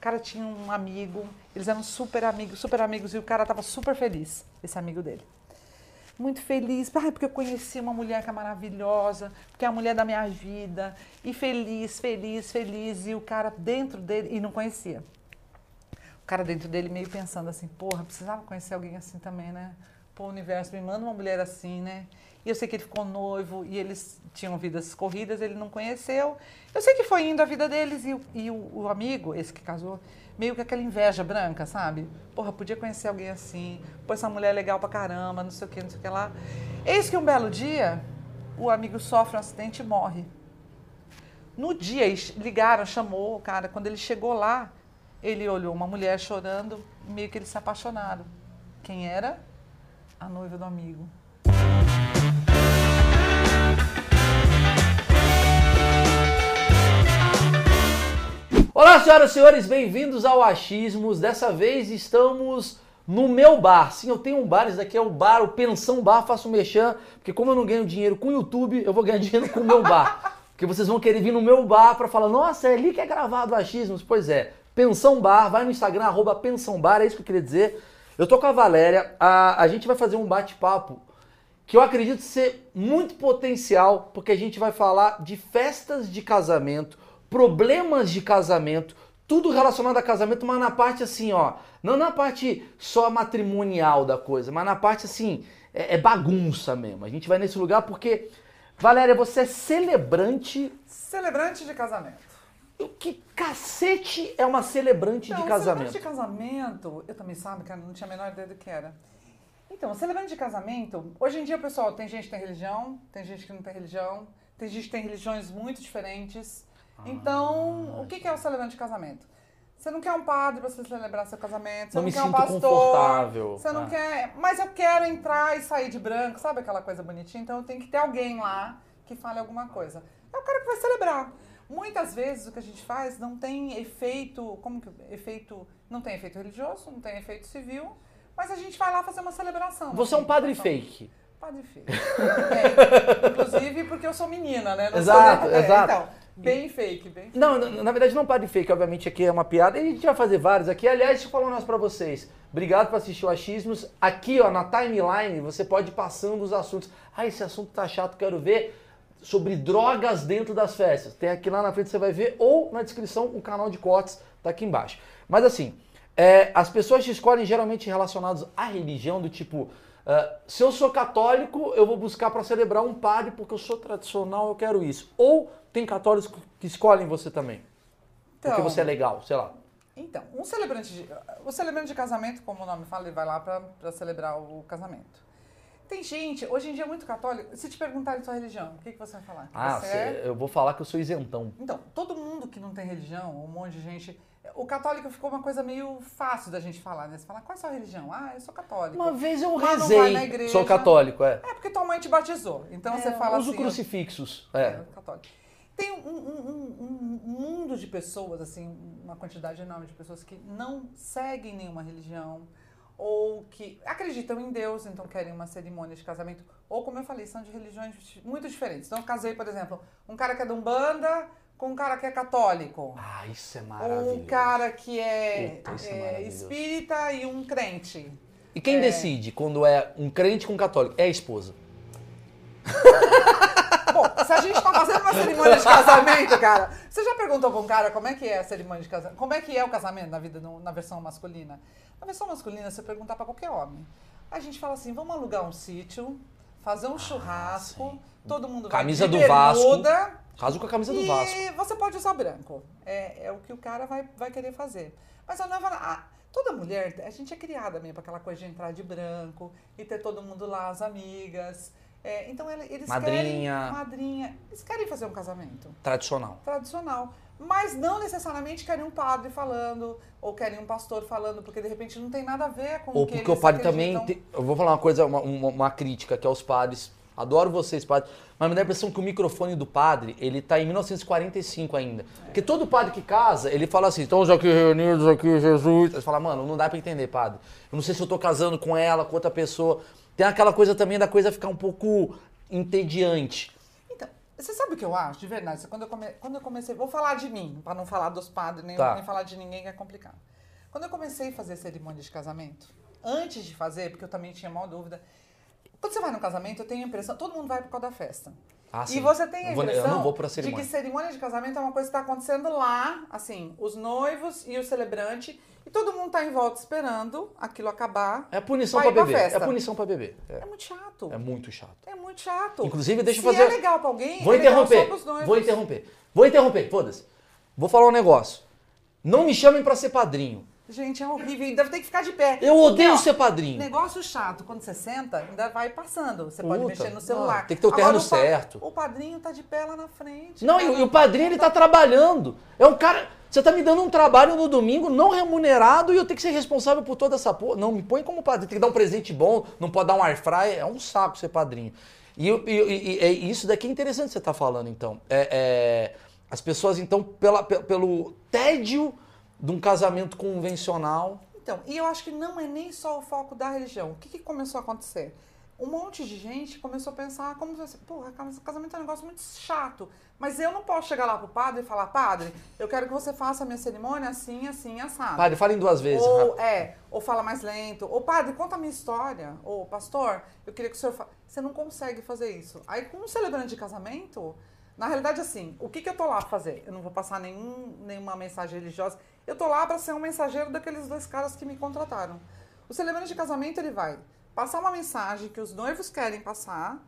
Cara tinha um amigo, eles eram super amigos, super amigos, e o cara tava super feliz, esse amigo dele. Muito feliz, Ai, porque eu conheci uma mulher que é maravilhosa, porque é a mulher da minha vida, e feliz, feliz, feliz, e o cara dentro dele, e não conhecia. O cara dentro dele meio pensando assim, porra, precisava conhecer alguém assim também, né? Pô, o universo me manda uma mulher assim, né? E eu sei que ele ficou noivo e eles tinham vidas corridas, ele não conheceu. Eu sei que foi indo a vida deles e, e o, o amigo, esse que casou, meio que aquela inveja branca, sabe? Porra, podia conhecer alguém assim, pô, essa mulher é legal pra caramba, não sei o que, não sei o que lá. Eis que um belo dia, o amigo sofre um acidente e morre. No dia, ligaram, chamou o cara. Quando ele chegou lá, ele olhou uma mulher chorando, meio que eles se apaixonaram. Quem era? A noiva do amigo. Olá, senhoras e senhores, bem-vindos ao Achismos. Dessa vez estamos no meu bar. Sim, eu tenho um bar, esse daqui é o bar, o Pensão Bar, faço um mexer, porque como eu não ganho dinheiro com o YouTube, eu vou ganhar dinheiro com o meu bar. Porque vocês vão querer vir no meu bar para falar, nossa, é ali que é gravado o Achismos. Pois é, Pensão Bar, vai no Instagram, arroba Pensão Bar, é isso que eu queria dizer. Eu tô com a Valéria, a, a gente vai fazer um bate-papo que eu acredito ser muito potencial, porque a gente vai falar de festas de casamento, problemas de casamento, tudo relacionado a casamento, mas na parte assim, ó, não na parte só matrimonial da coisa, mas na parte assim, é, é bagunça mesmo. A gente vai nesse lugar porque, Valéria, você é celebrante. Celebrante de casamento. O que cacete é uma celebrante então, de casamento? Celebrante de casamento, eu também sabe, cara, não tinha a menor ideia do que era. Então, celebrante de casamento, hoje em dia, pessoal, tem gente que tem religião, tem gente que não tem religião, tem gente que tem religiões muito diferentes. Então, ah, o que é o celebrante de casamento? Você não quer um padre para você celebrar seu casamento, você não, não quer um pastor, você não Ah. quer, mas eu quero entrar e sair de branco, sabe aquela coisa bonitinha? Então tem que ter alguém lá que fale alguma coisa. É o cara que vai celebrar. Muitas vezes o que a gente faz não tem efeito, como que efeito, não tem efeito religioso, não tem efeito civil, mas a gente vai lá fazer uma celebração. Você é um padre então, fake. Padre fake. É, inclusive porque eu sou menina, né? Não sou- Exato, é, exato. Então, bem fake, bem fake. Não, na, na verdade não padre fake, obviamente aqui é uma piada. E a gente vai fazer vários aqui. Aliás, deixa eu falar um negócio pra vocês. Obrigado por assistir o Achismos. Aqui, ó, na timeline, você pode ir passando os assuntos. Ah, esse assunto tá chato, quero ver sobre drogas dentro das festas. Tem aqui lá na frente, você vai ver, ou na descrição, o canal de cortes tá aqui embaixo. Mas assim, é, as pessoas te escolhem geralmente relacionados à religião, do tipo, ah, se eu sou católico, eu vou buscar para celebrar um padre porque eu sou tradicional, eu quero isso. Ou tem católicos que escolhem você também, porque Então, você é legal, sei lá. Então, um celebrante de, o celebrante de casamento, como o nome fala, ele vai lá para celebrar o casamento. Tem gente, hoje em dia é muito católico, se te perguntarem sua religião, o que, que você vai falar? Que Ah, você cê- é... eu vou falar que eu sou isentão. Então, todo mundo que não tem religião, um monte de gente... O católico ficou uma coisa meio fácil da gente falar, né? Você fala, qual é a sua religião? Ah, eu sou católico. Uma vez eu Mas não vai na rezei, igreja. sou católico, é. É porque tua mãe te batizou. Então você É, fala uso assim... eu- crucifixos, É, é. católico. Tem um, um- um- mundo de pessoas, assim, uma quantidade enorme de pessoas que não seguem nenhuma religião ou que acreditam em Deus, então querem uma cerimônia de casamento, ou como eu falei, são de religiões muito diferentes. Então eu casei, por exemplo, um cara que é de Umbanda com um cara que é católico. Ah, isso é maravilhoso. um cara que é, isso é é, espírita e um crente. E quem É. decide quando é um crente com um católico? É a esposa. Bom, se a gente fazendo uma cerimônia de casamento, cara, você já perguntou pra um cara como é que é a cerimônia de casamento? Como é que é o casamento na vida, na versão masculina? Na versão masculina, você perguntar pra qualquer homem. A gente fala assim, vamos alugar um sítio, fazer um churrasco, Ah, sim. todo mundo Camisa vai de do Vasco. bermuda, Caso com a camisa do e Vasco. você pode usar branco. É, é o que o cara vai, vai querer fazer. Mas a noiva, a- toda mulher, a gente é criada mesmo para aquela coisa de entrar de branco e ter todo mundo lá, as amigas. É, então ele- eles Madrinha. querem madrinha. Eles querem fazer um casamento Tradicional. tradicional. Mas não necessariamente querem um padre falando, ou querem um pastor falando, porque de repente não tem nada a ver com Ou o que porque o padre também. acreditam. tem- Eu vou falar uma coisa, uma, uma- uma crítica que aos padres. Adoro vocês, padres. Mas me dá a impressão que o microfone do padre, ele tá em 1945 ainda. Porque todo padre que casa, ele fala assim, estamos aqui reunidos aqui, Jesus. Você fala, mano, não dá pra entender, padre. Eu não sei se eu tô casando com ela, com outra pessoa. Tem aquela coisa também da coisa ficar um pouco entediante. Então, Você sabe o que eu acho, de verdade? Quando eu, come... Quando eu comecei. Vou falar de mim, para não falar dos padres, nem, Tá. nem falar de ninguém que é complicado. Quando eu comecei a fazer cerimônia de casamento, antes de fazer, porque eu também tinha maior dúvida. Quando você vai no casamento, eu tenho a impressão. Todo mundo vai por causa da festa. Ah, E você tem a impressão de que cerimônia de casamento é uma coisa que está acontecendo lá, assim, os noivos e o celebrante, e todo mundo tá em volta esperando aquilo acabar. É punição pra bebê. É punição pra bebê. É, É muito chato. é muito chato. É muito chato. Inclusive, deixa eu Se fazer- é legal pra alguém, Vou é interromper. Vou interromper. Vou interromper, foda-se. Vou falar um negócio. Não me chamem pra ser padrinho. Gente, é horrível. Ainda tem que ficar de pé. Eu odeio Porque, ó, ser padrinho. Negócio chato, quando você senta, ainda vai passando. Você pode Puta, mexer no celular. não, tem que ter o Agora, terno pa- certo. O padrinho tá de pé lá na frente. Não, e, o padrinho ele tá trabalhando. É um cara. Você tá me dando um trabalho no domingo não remunerado e eu tenho que ser responsável por toda essa porra. Não, me põe como padrinho. Tem que dar um presente bom, não pode dar um air fryer. É um saco ser padrinho. E, eu- e- e- e- é isso daqui é interessante você tá falando, então. É, é, as pessoas, então, pela, pe- pelo tédio de um casamento convencional. Então, e eu acho que não é nem só o foco da religião. O que, que começou a acontecer? Um monte de gente começou a pensar como se, porra, cas- casamento é um negócio muito chato. Mas eu não posso chegar lá pro padre e falar, padre, eu quero que você faça a minha cerimônia assim, assim, assado. Padre, fala em duas vezes. Ou, rápido. é, ou fala mais lento. Ou, padre, conta a minha história. Ou, pastor, eu queria que o senhor... Fa... Você não consegue fazer isso. Aí, com um celebrante de casamento, na realidade, assim, o que, que eu tô lá pra fazer? Eu não vou passar nenhum, nenhuma mensagem religiosa. Eu tô lá pra ser um mensageiro daqueles dois caras que me contrataram. O celebrante de casamento, ele vai passar uma mensagem que os noivos querem passar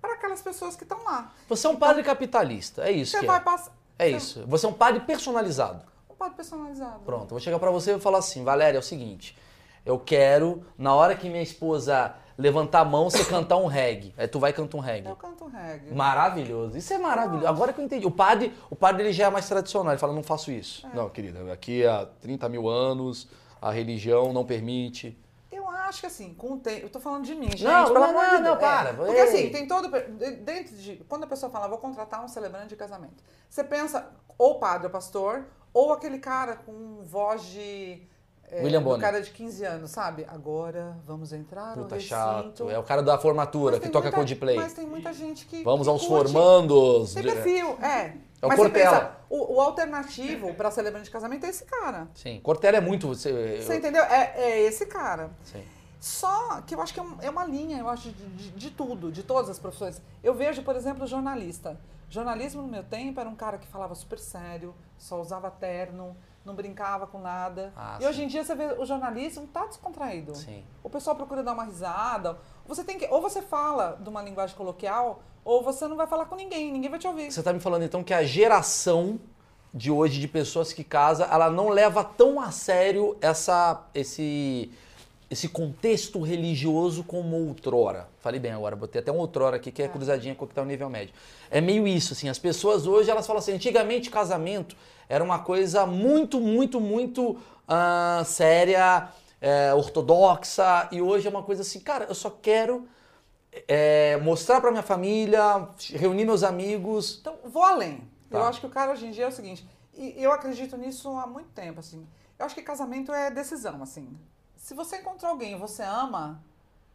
para aquelas pessoas que estão lá. Você é um padre capitalista. É isso Você que vai é. passar... É isso. Você é um padre personalizado. Um padre personalizado. Pronto, vou chegar pra você e falar assim, Valéria, é o seguinte, eu quero, na hora que minha esposa levantar a mão, você cantar um reggae. Aí tu vai cantar um reggae. Eu canto reggae. Maravilhoso, isso é maravilhoso. Agora que eu entendi. O padre, o padre ele já é mais tradicional, ele fala, não faço isso. É. Não, querida, aqui há 30 mil anos, a religião não permite. Eu acho que assim, com o tempo. Eu tô falando de mim, gente. Não, pelo não, amor não, de Deus. não, É, para. porque Ei. assim, tem todo. de- Dentro de. Quando a pessoa fala, vou contratar um celebrante de casamento, você pensa ou padre ou pastor, ou aquele cara com voz de. É, William Bonner. cara de 15 anos, sabe? Agora vamos entrar no Puta recinto. chato. É o cara da formatura que toca muita- Coldplay. Mas tem muita gente que. Vamos que aos curte. formandos. Tem perfil, é. É o mas Cortella. pensa, o, o alternativo para celebrante de casamento é esse cara. Sim, Cortella é muito... Você, Você entendeu? É, é esse cara. Sim. Só que eu acho que é um- é uma linha, eu acho, de, de- de tudo, de todas as profissões. Eu vejo, por exemplo, jornalista. Jornalismo no meu tempo era um cara que falava super sério, só usava terno, não brincava com nada. Ah, e hoje em dia você vê o jornalismo tá descontraído. Sim. O pessoal procura dar uma risada. Você tem que, ou você fala de uma linguagem coloquial, ou você não vai falar com ninguém, ninguém vai te ouvir. Você tá me falando então que a geração de hoje de pessoas que casa, ela não leva tão a sério essa esse esse contexto religioso como outrora. Falei bem agora, botei até um outrora aqui que é, cruzadinha com o que tá no nível médio. É meio isso, assim, as pessoas hoje elas falam assim, antigamente casamento era uma coisa muito, muito, muito ah, séria, é, ortodoxa, e hoje é uma coisa assim, cara, eu só quero é, mostrar pra minha família, reunir meus amigos, Então, vou além. Eu Tá. acho que o cara hoje em dia é o seguinte, e eu acredito nisso há muito tempo, assim. Eu acho que casamento é decisão, assim. Se você encontrar alguém e você ama,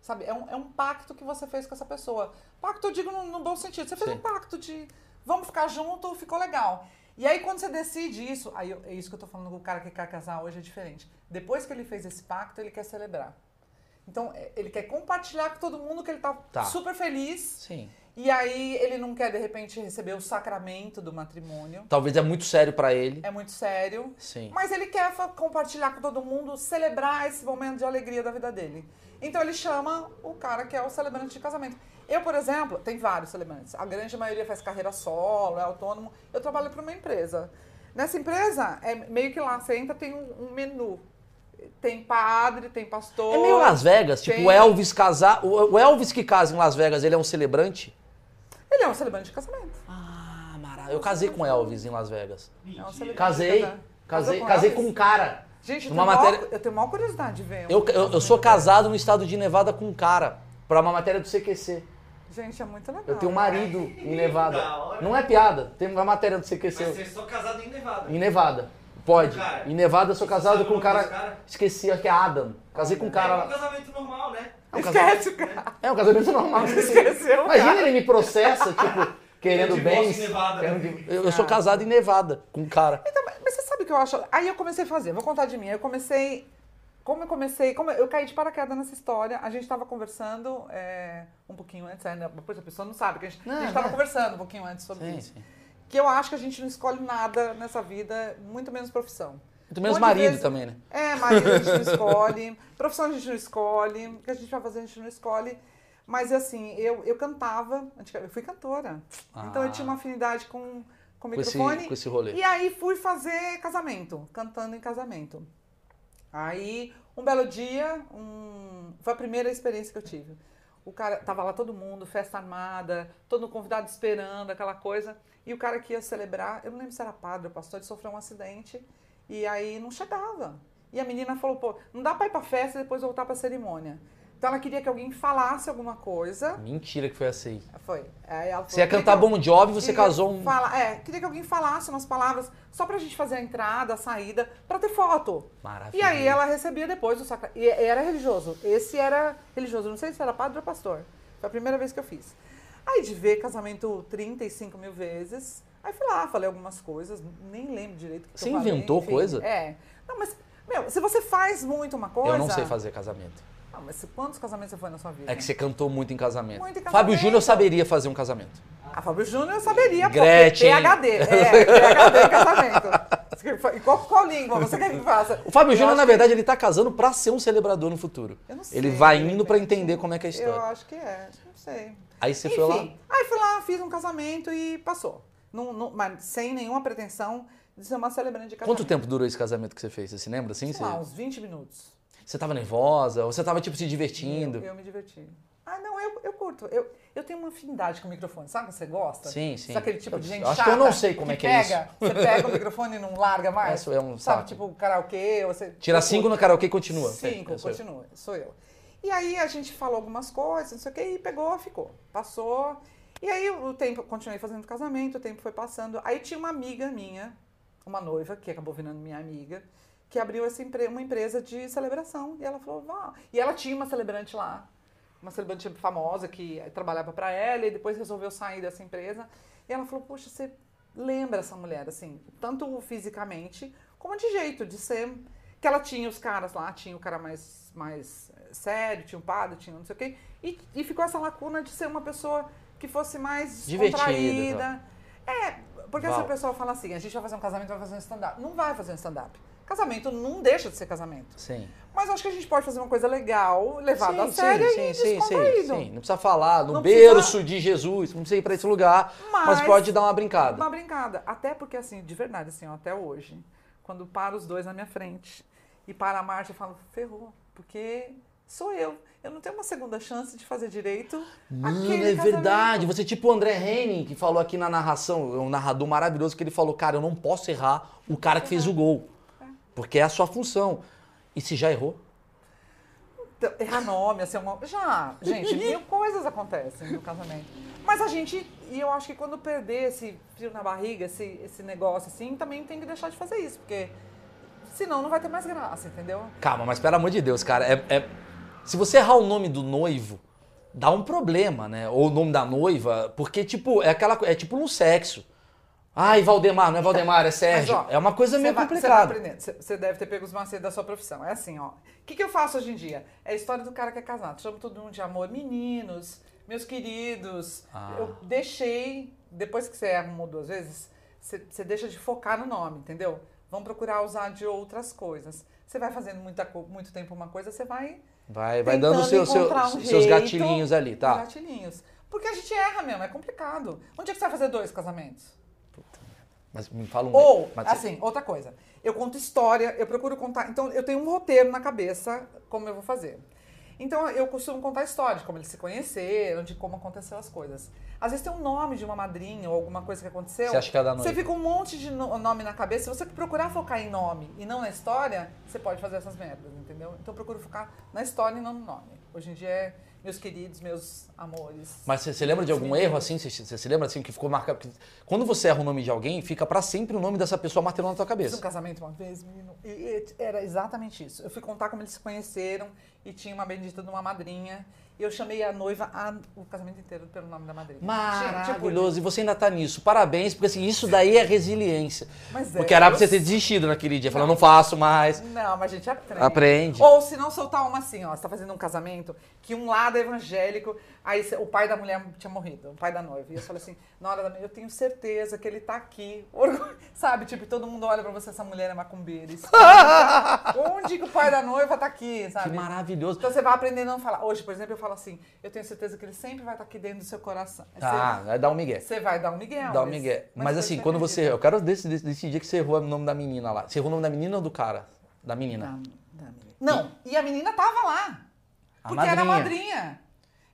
sabe, é um, é um pacto que você fez com essa pessoa. Pacto eu digo no, no bom sentido. Você fez Sim. um pacto de vamos ficar junto, ficou legal. E aí quando você decide isso, aí eu- é isso que eu tô falando com o cara que quer casar hoje é diferente. Depois que ele fez esse pacto, ele quer celebrar. Então, é, ele quer compartilhar com todo mundo que ele tá, Tá. super feliz. sim. E aí ele não quer, de repente, receber o sacramento do matrimônio. Talvez é muito sério pra ele. É muito sério. Sim. Mas ele quer compartilhar com todo mundo, celebrar esse momento de alegria da vida dele. Então ele chama o cara que é o celebrante de casamento. Eu, por exemplo, tem vários celebrantes. A grande maioria faz carreira solo, é autônomo. Eu trabalho para uma empresa. Nessa empresa, é meio que lá, você entra, tem um, um menu. Tem padre, tem pastor. É meio Las Vegas, tipo tem- o Elvis casar. O Elvis que casa em Las Vegas, ele é um celebrante? Ele é um celebrante de casamento. Ah, maravilha. Eu casei com Elvis em Las Vegas. É um celebrante Casei. de. Casei, Casou casei Elvis? com um cara. Gente, eu tenho, matéria- maior, eu tenho maior curiosidade de ver. um Eu, eu, eu sou casado no estado de Nevada com um cara. Pra uma matéria do CQC. Gente, é muito legal. Eu tenho um marido em Nevada. Da hora. Não é piada. Tem uma matéria do Mas CQC. vocês são casados em Nevada. Em Nevada. Pode. Cara. Em Nevada eu sou Você casado com um nome cara. cara? Esqueci, acho que é Adam. Casei com um É um cara. casamento normal, né? É um casamento, Esquece, cara. é um casamento normal. Esqueceu, Imagina cara. ele me processa, tipo, querendo Divórcio bens. em Nevada. querendo- Eu, eu sou casado em Nevada com um cara. Então, mas você sabe o que eu acho? Aí eu comecei a fazer, vou contar de mim. Eu comecei. Como eu comecei, como eu caí de paraquedas nessa história, a gente estava conversando é, um pouquinho antes, ainda, depois a pessoa não sabe, que a gente estava não. conversando um pouquinho antes sobre Sim, isso. sim. Que eu acho que a gente não escolhe nada nessa vida, muito menos profissão. Muito menos Um marido vezes- também, né? É, marido a gente não escolhe, profissão a gente não escolhe, o que a gente vai fazer a gente não escolhe. Mas assim, eu, eu cantava, eu fui cantora. Então eu tinha uma afinidade com, com esse, microfone. com esse rolê. E aí fui fazer casamento, cantando em casamento. Aí, um belo dia, um... foi a primeira experiência que eu tive. O cara, tava lá todo mundo, festa armada, todo convidado esperando, aquela coisa. E o cara que ia celebrar, eu não lembro se era padre ou pastor, ele sofreu um acidente e aí não chegava. E a menina falou, pô, não dá pra ir pra festa e depois voltar pra cerimônia. Então ela queria que alguém falasse alguma coisa. Mentira que foi assim. Foi. Ela Você ia falou, cantar "Queria que eu- Bon Jovi e você casou um... fala- é, queria que alguém falasse umas palavras só pra gente fazer a entrada, a saída, pra ter foto. Maravilhoso. E aí ela recebia depois o. E era religioso. Esse era religioso. Não sei se era padre ou pastor. Foi a primeira vez que eu fiz. Aí de ver casamento 35 mil vezes. Aí fui lá, falei algumas coisas, nem lembro direito o que Você eu falei, inventou enfim. coisa? É. Não, mas, meu, se você faz muito uma coisa. Eu não sei fazer casamento. Ah, mas quantos casamentos você foi na sua vida? É que você cantou muito em casamento. Muito em Fábio casamento. Júnior saberia fazer um casamento. A Fábio Júnior eu saberia, Gretchen. PHD. É, PHD em casamento. E qual, qual língua você quer que faça? O Fábio Eu Júnior, na que- verdade, ele tá casando pra ser um celebrador no futuro. Eu não sei, Ele vai indo pra entender como é que é a Eu história. acho que é, não sei. Aí você Enfim, foi lá. aí fui lá, fiz um casamento e passou. Não- mas sem nenhuma pretensão de ser uma celebrante de casamento. Quanto tempo durou esse casamento que você fez? Você se lembra assim? Sei Você, lá, uns 20 minutos. você tava nervosa? Ou você tava, tipo, se divertindo? Eu, eu me diverti. Ah, não, eu, eu curto. Eu, eu tenho uma afinidade com o microfone. Sabe que você gosta? Sim, sim. Sabe aquele tipo de Eu gente acho chata que eu não sei como é que é pega, Você pega o microfone e não larga mais? Isso é um Sabe, saco. tipo karaokê, você... Tira eu cinco no karaokê e continua. Cinco, É, sou eu. continua, sou eu. E aí a gente falou algumas coisas, não sei o que, e pegou, ficou. Passou. E aí o tempo, continuei fazendo casamento, o tempo foi passando. Aí tinha uma amiga minha, uma noiva, que acabou virando minha amiga, que abriu essa empre- uma empresa de celebração. E ela falou, vá. E ela tinha uma celebrante lá, uma celebrante famosa que trabalhava para ela e depois resolveu sair dessa empresa. E ela falou, poxa, você lembra essa mulher, assim, tanto fisicamente como de jeito, de ser. Que ela tinha os caras lá, tinha o cara mais, mais eh, sério, tinha o padre, tinha não sei o quê. E, e ficou essa lacuna de ser uma pessoa que fosse mais Divertida, contraída. É, porque Val. essa pessoa fala assim, a gente vai fazer um casamento, vai fazer um stand-up. Não vai fazer um stand-up. Casamento não deixa de ser casamento. Sim. Mas acho que a gente pode fazer uma coisa legal, levada a sério sim, e sim, sim, sim. Não precisa falar no Não berço precisa- de Jesus, não precisa ir pra esse lugar, mas, Mas- pode dar uma brincada. Uma brincada. Até porque, assim, de verdade, assim, ó, até hoje, quando para os dois na minha frente e para a marcha, eu falo, ferrou, porque sou eu. Eu não tenho uma segunda chance de fazer direito. Mano, é verdade. casamento. Você é tipo o André Henning, que falou aqui na narração, é um narrador maravilhoso, que ele falou, cara, eu não posso errar o cara que fez o gol. Porque é a sua função. E se já errou? Então, Errar nome, assim, uma... já, gente, mil coisas acontecem no casamento. Mas a gente, e eu acho que quando perder esse frio na barriga, esse, esse negócio assim, também tem que deixar de fazer isso, porque senão não vai ter mais graça, entendeu? Calma, mas pelo amor de Deus, cara, é, é- se você errar o nome do noivo, dá um problema, né? Ou o nome da noiva, porque, tipo, é aquela é tipo no sexo. Ai, Valdemar, não é Valdemar, é Sérgio. Mas, ó, é uma coisa meio vai- complicada. Você, deve ter pego os macetes da sua profissão. É assim, ó. O que, que eu faço hoje em dia? É a história do cara que é casado. Chamo todo mundo de amor. Meninos, meus queridos. Ah. Eu deixei, depois que você arrumou duas vezes, você, deixa de focar no nome, entendeu? Vamos procurar usar de outras coisas. Você vai fazendo muita, muito tempo uma coisa, você vai Vai, vai dando seu, seu- um seus jeito, gatilhinhos ali, tá? gatilhinhos. Porque a gente erra mesmo, é complicado. Onde é que você vai fazer dois casamentos? Mas me fala um. Ou, mas- assim, outra coisa. Eu conto história, eu procuro contar. Então, eu tenho um roteiro na cabeça como eu vou fazer. Então, eu costumo contar histórias, de como eles se conheceram, de como aconteceu as coisas. Às vezes tem um nome de uma madrinha ou alguma coisa que aconteceu. Você acha que é da Você noiva? fica um monte de no- nome na cabeça. Se você procurar focar em nome e não na história, você pode fazer essas merdas, entendeu? Então, eu procuro focar na história e não no nome. Hoje em dia é meus queridos, meus amores. Mas você, você lembra de algum erro assim? Você, você se lembra assim que ficou marcado? Quando você erra o nome de alguém, fica pra sempre o nome dessa pessoa martelando na tua Fiz um cabeça. casamento uma vez, menino, e, e era exatamente isso. Eu fui contar como eles se conheceram e tinha uma bendita de uma madrinha. E eu chamei a noiva, a- o casamento inteiro, pelo nome da madrinha. Tipo, Maravilhoso. E você ainda tá nisso. Parabéns, porque assim, isso daí é resiliência. Mas é, Porque era pra você ter desistido naquele dia. Falando, não faço mais. Não, mas a gente aprende. Aprende. Ou se não soltar uma assim, ó, você tá fazendo um casamento que um lado é evangélico, aí o pai da mulher tinha morrido, o pai da noiva. E eu falei assim, na hora da eu tenho certeza que ele tá aqui. Sabe, tipo, todo mundo olha pra você, essa mulher é macumbeira. Onde que o pai da noiva tá aqui, Que sabe? maravilhoso. Então você vai aprendendo a não falar. Hoje, por exemplo, eu falo assim, eu tenho certeza que ele sempre vai estar aqui dentro do seu coração. Tá, vai dar um migué. Você, você vai dar um migué. Dá um mas- migué. Mas, depois assim, quando você. Eu quero desse, desse, desse dia que você errou o nome da menina lá. Você errou o nome da menina ou do cara? Da menina. Da- da menina. Não, e a menina tava lá. A Porque era madrinha.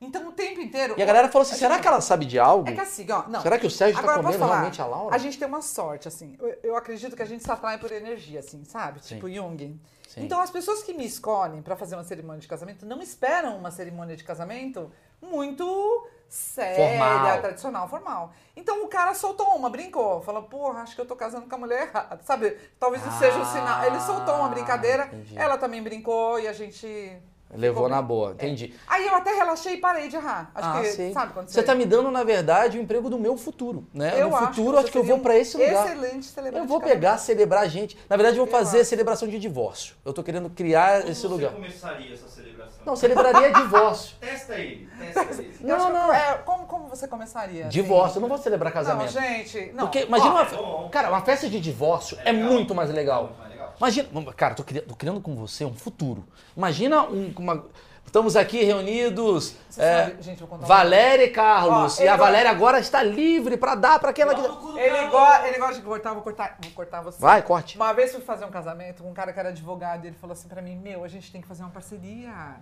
Então o tempo inteiro. E a galera falou assim: será gente- que ela sabe de algo? É que assim, ó. Não. Será que o Sérgio tá Agora, posso comendo falar? realmente a Laura? A gente tem uma sorte, assim. Eu, eu acredito que a gente se atrai por energia, assim, sabe? Sim. Tipo Jung. Sim. Então as pessoas que me escolhem pra fazer uma cerimônia de casamento não esperam uma cerimônia de casamento muito séria, Formal. tradicional, formal. Então o cara soltou uma, brincou, falou, porra, acho que eu tô casando com a mulher errada, sabe? Talvez isso seja um sinal. Ele soltou uma Ah, brincadeira, entendi. ela também brincou e a gente. Levou ficou na bem. boa, entendi. Aí eu até relaxei e parei de errar. Acho ah, que, sei. sabe quando Você tá me dando, na verdade, o emprego do meu futuro, né? Eu no acho futuro, que acho você que eu vou pra esse um lugar. Excelente celebrante Eu vou pegar, celebrar a gente. Na verdade, eu vou Eu fazer acho. celebração de divórcio. Eu tô querendo criar Como esse você lugar. começaria essa celebração? Não, celebraria divórcio. Testa ele, testa ele. Eu acho Não, que- não. é, como, como você começaria? assim? Divórcio, eu não vou celebrar Não, casamento. gente. Não. Porque imagina Ó, uma, é bom. cara, uma festa de divórcio é, legal. muito mais legal. Imagina, cara, tô criando, tô criando com você um futuro. Imagina um, uma, estamos aqui reunidos, Você é, sabe, gente, eu vou contar Valéria e Carlos, Ó, e a Valéria agora está livre pra dar pra aquela que Ele, go ele gosta de cortar, vou cortar, vou cortar você. vai corte. Uma vez fui fazer um casamento com um cara que era advogado e ele falou assim pra mim: Meu, a gente tem que fazer uma parceria.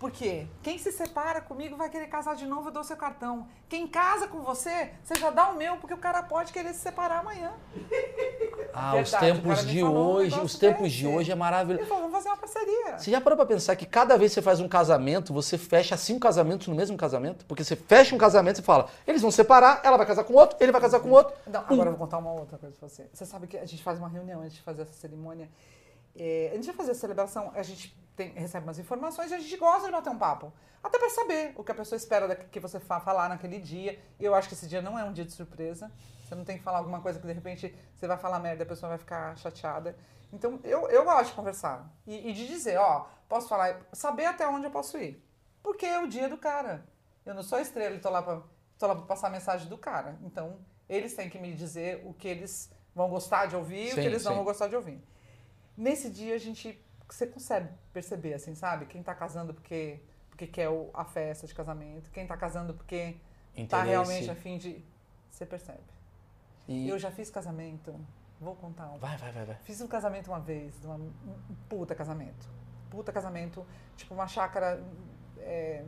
Por quê? Quem se separa comigo vai querer casar de novo, eu dou seu cartão. Quem casa com você, você já dá o meu, porque o cara pode querer se separar amanhã. Ah, Verdade, os tempos de um hoje, os tempos de hoje é maravilhoso. falou: Vamos fazer uma parceria. Você já parou pra pensar que cada vez que você faz um casamento, você fecha cinco casamentos no mesmo casamento? Porque você fecha um casamento e fala, eles vão separar, ela vai casar com outro, ele vai casar com outro. Não, agora eu vou contar uma outra coisa pra você. Você sabe que a gente faz uma reunião antes de fazer essa cerimônia. É, antes de fazer a celebração, a gente tem- recebe umas informações e a gente gosta de bater um papo. Até pra saber o que a pessoa espera da- que você fa falar naquele dia. Eu acho que esse dia não é um dia de surpresa. Você não tem que falar alguma coisa que de repente você vai falar merda e a pessoa vai ficar chateada. Então eu, eu gosto de conversar. E, e de dizer, ó, posso falar, saber até onde eu posso ir. Porque é o dia do cara. Eu não sou estrela e tô lá pra, tô lá pra passar a mensagem do cara. Então, eles têm que me dizer o que eles vão gostar de ouvir e o que eles não sim. vão gostar de ouvir. Nesse dia, a gente... Você consegue perceber, assim, sabe? Quem tá casando porque, porque quer o- a festa de casamento. Quem tá casando porque tá Interesse. realmente a fim de... Você percebe. E- Eu já fiz casamento. Vou contar um. Vai, vai, vai, vai. Fiz um casamento uma vez, uma, um puta casamento. Puta casamento, tipo uma chácara. é,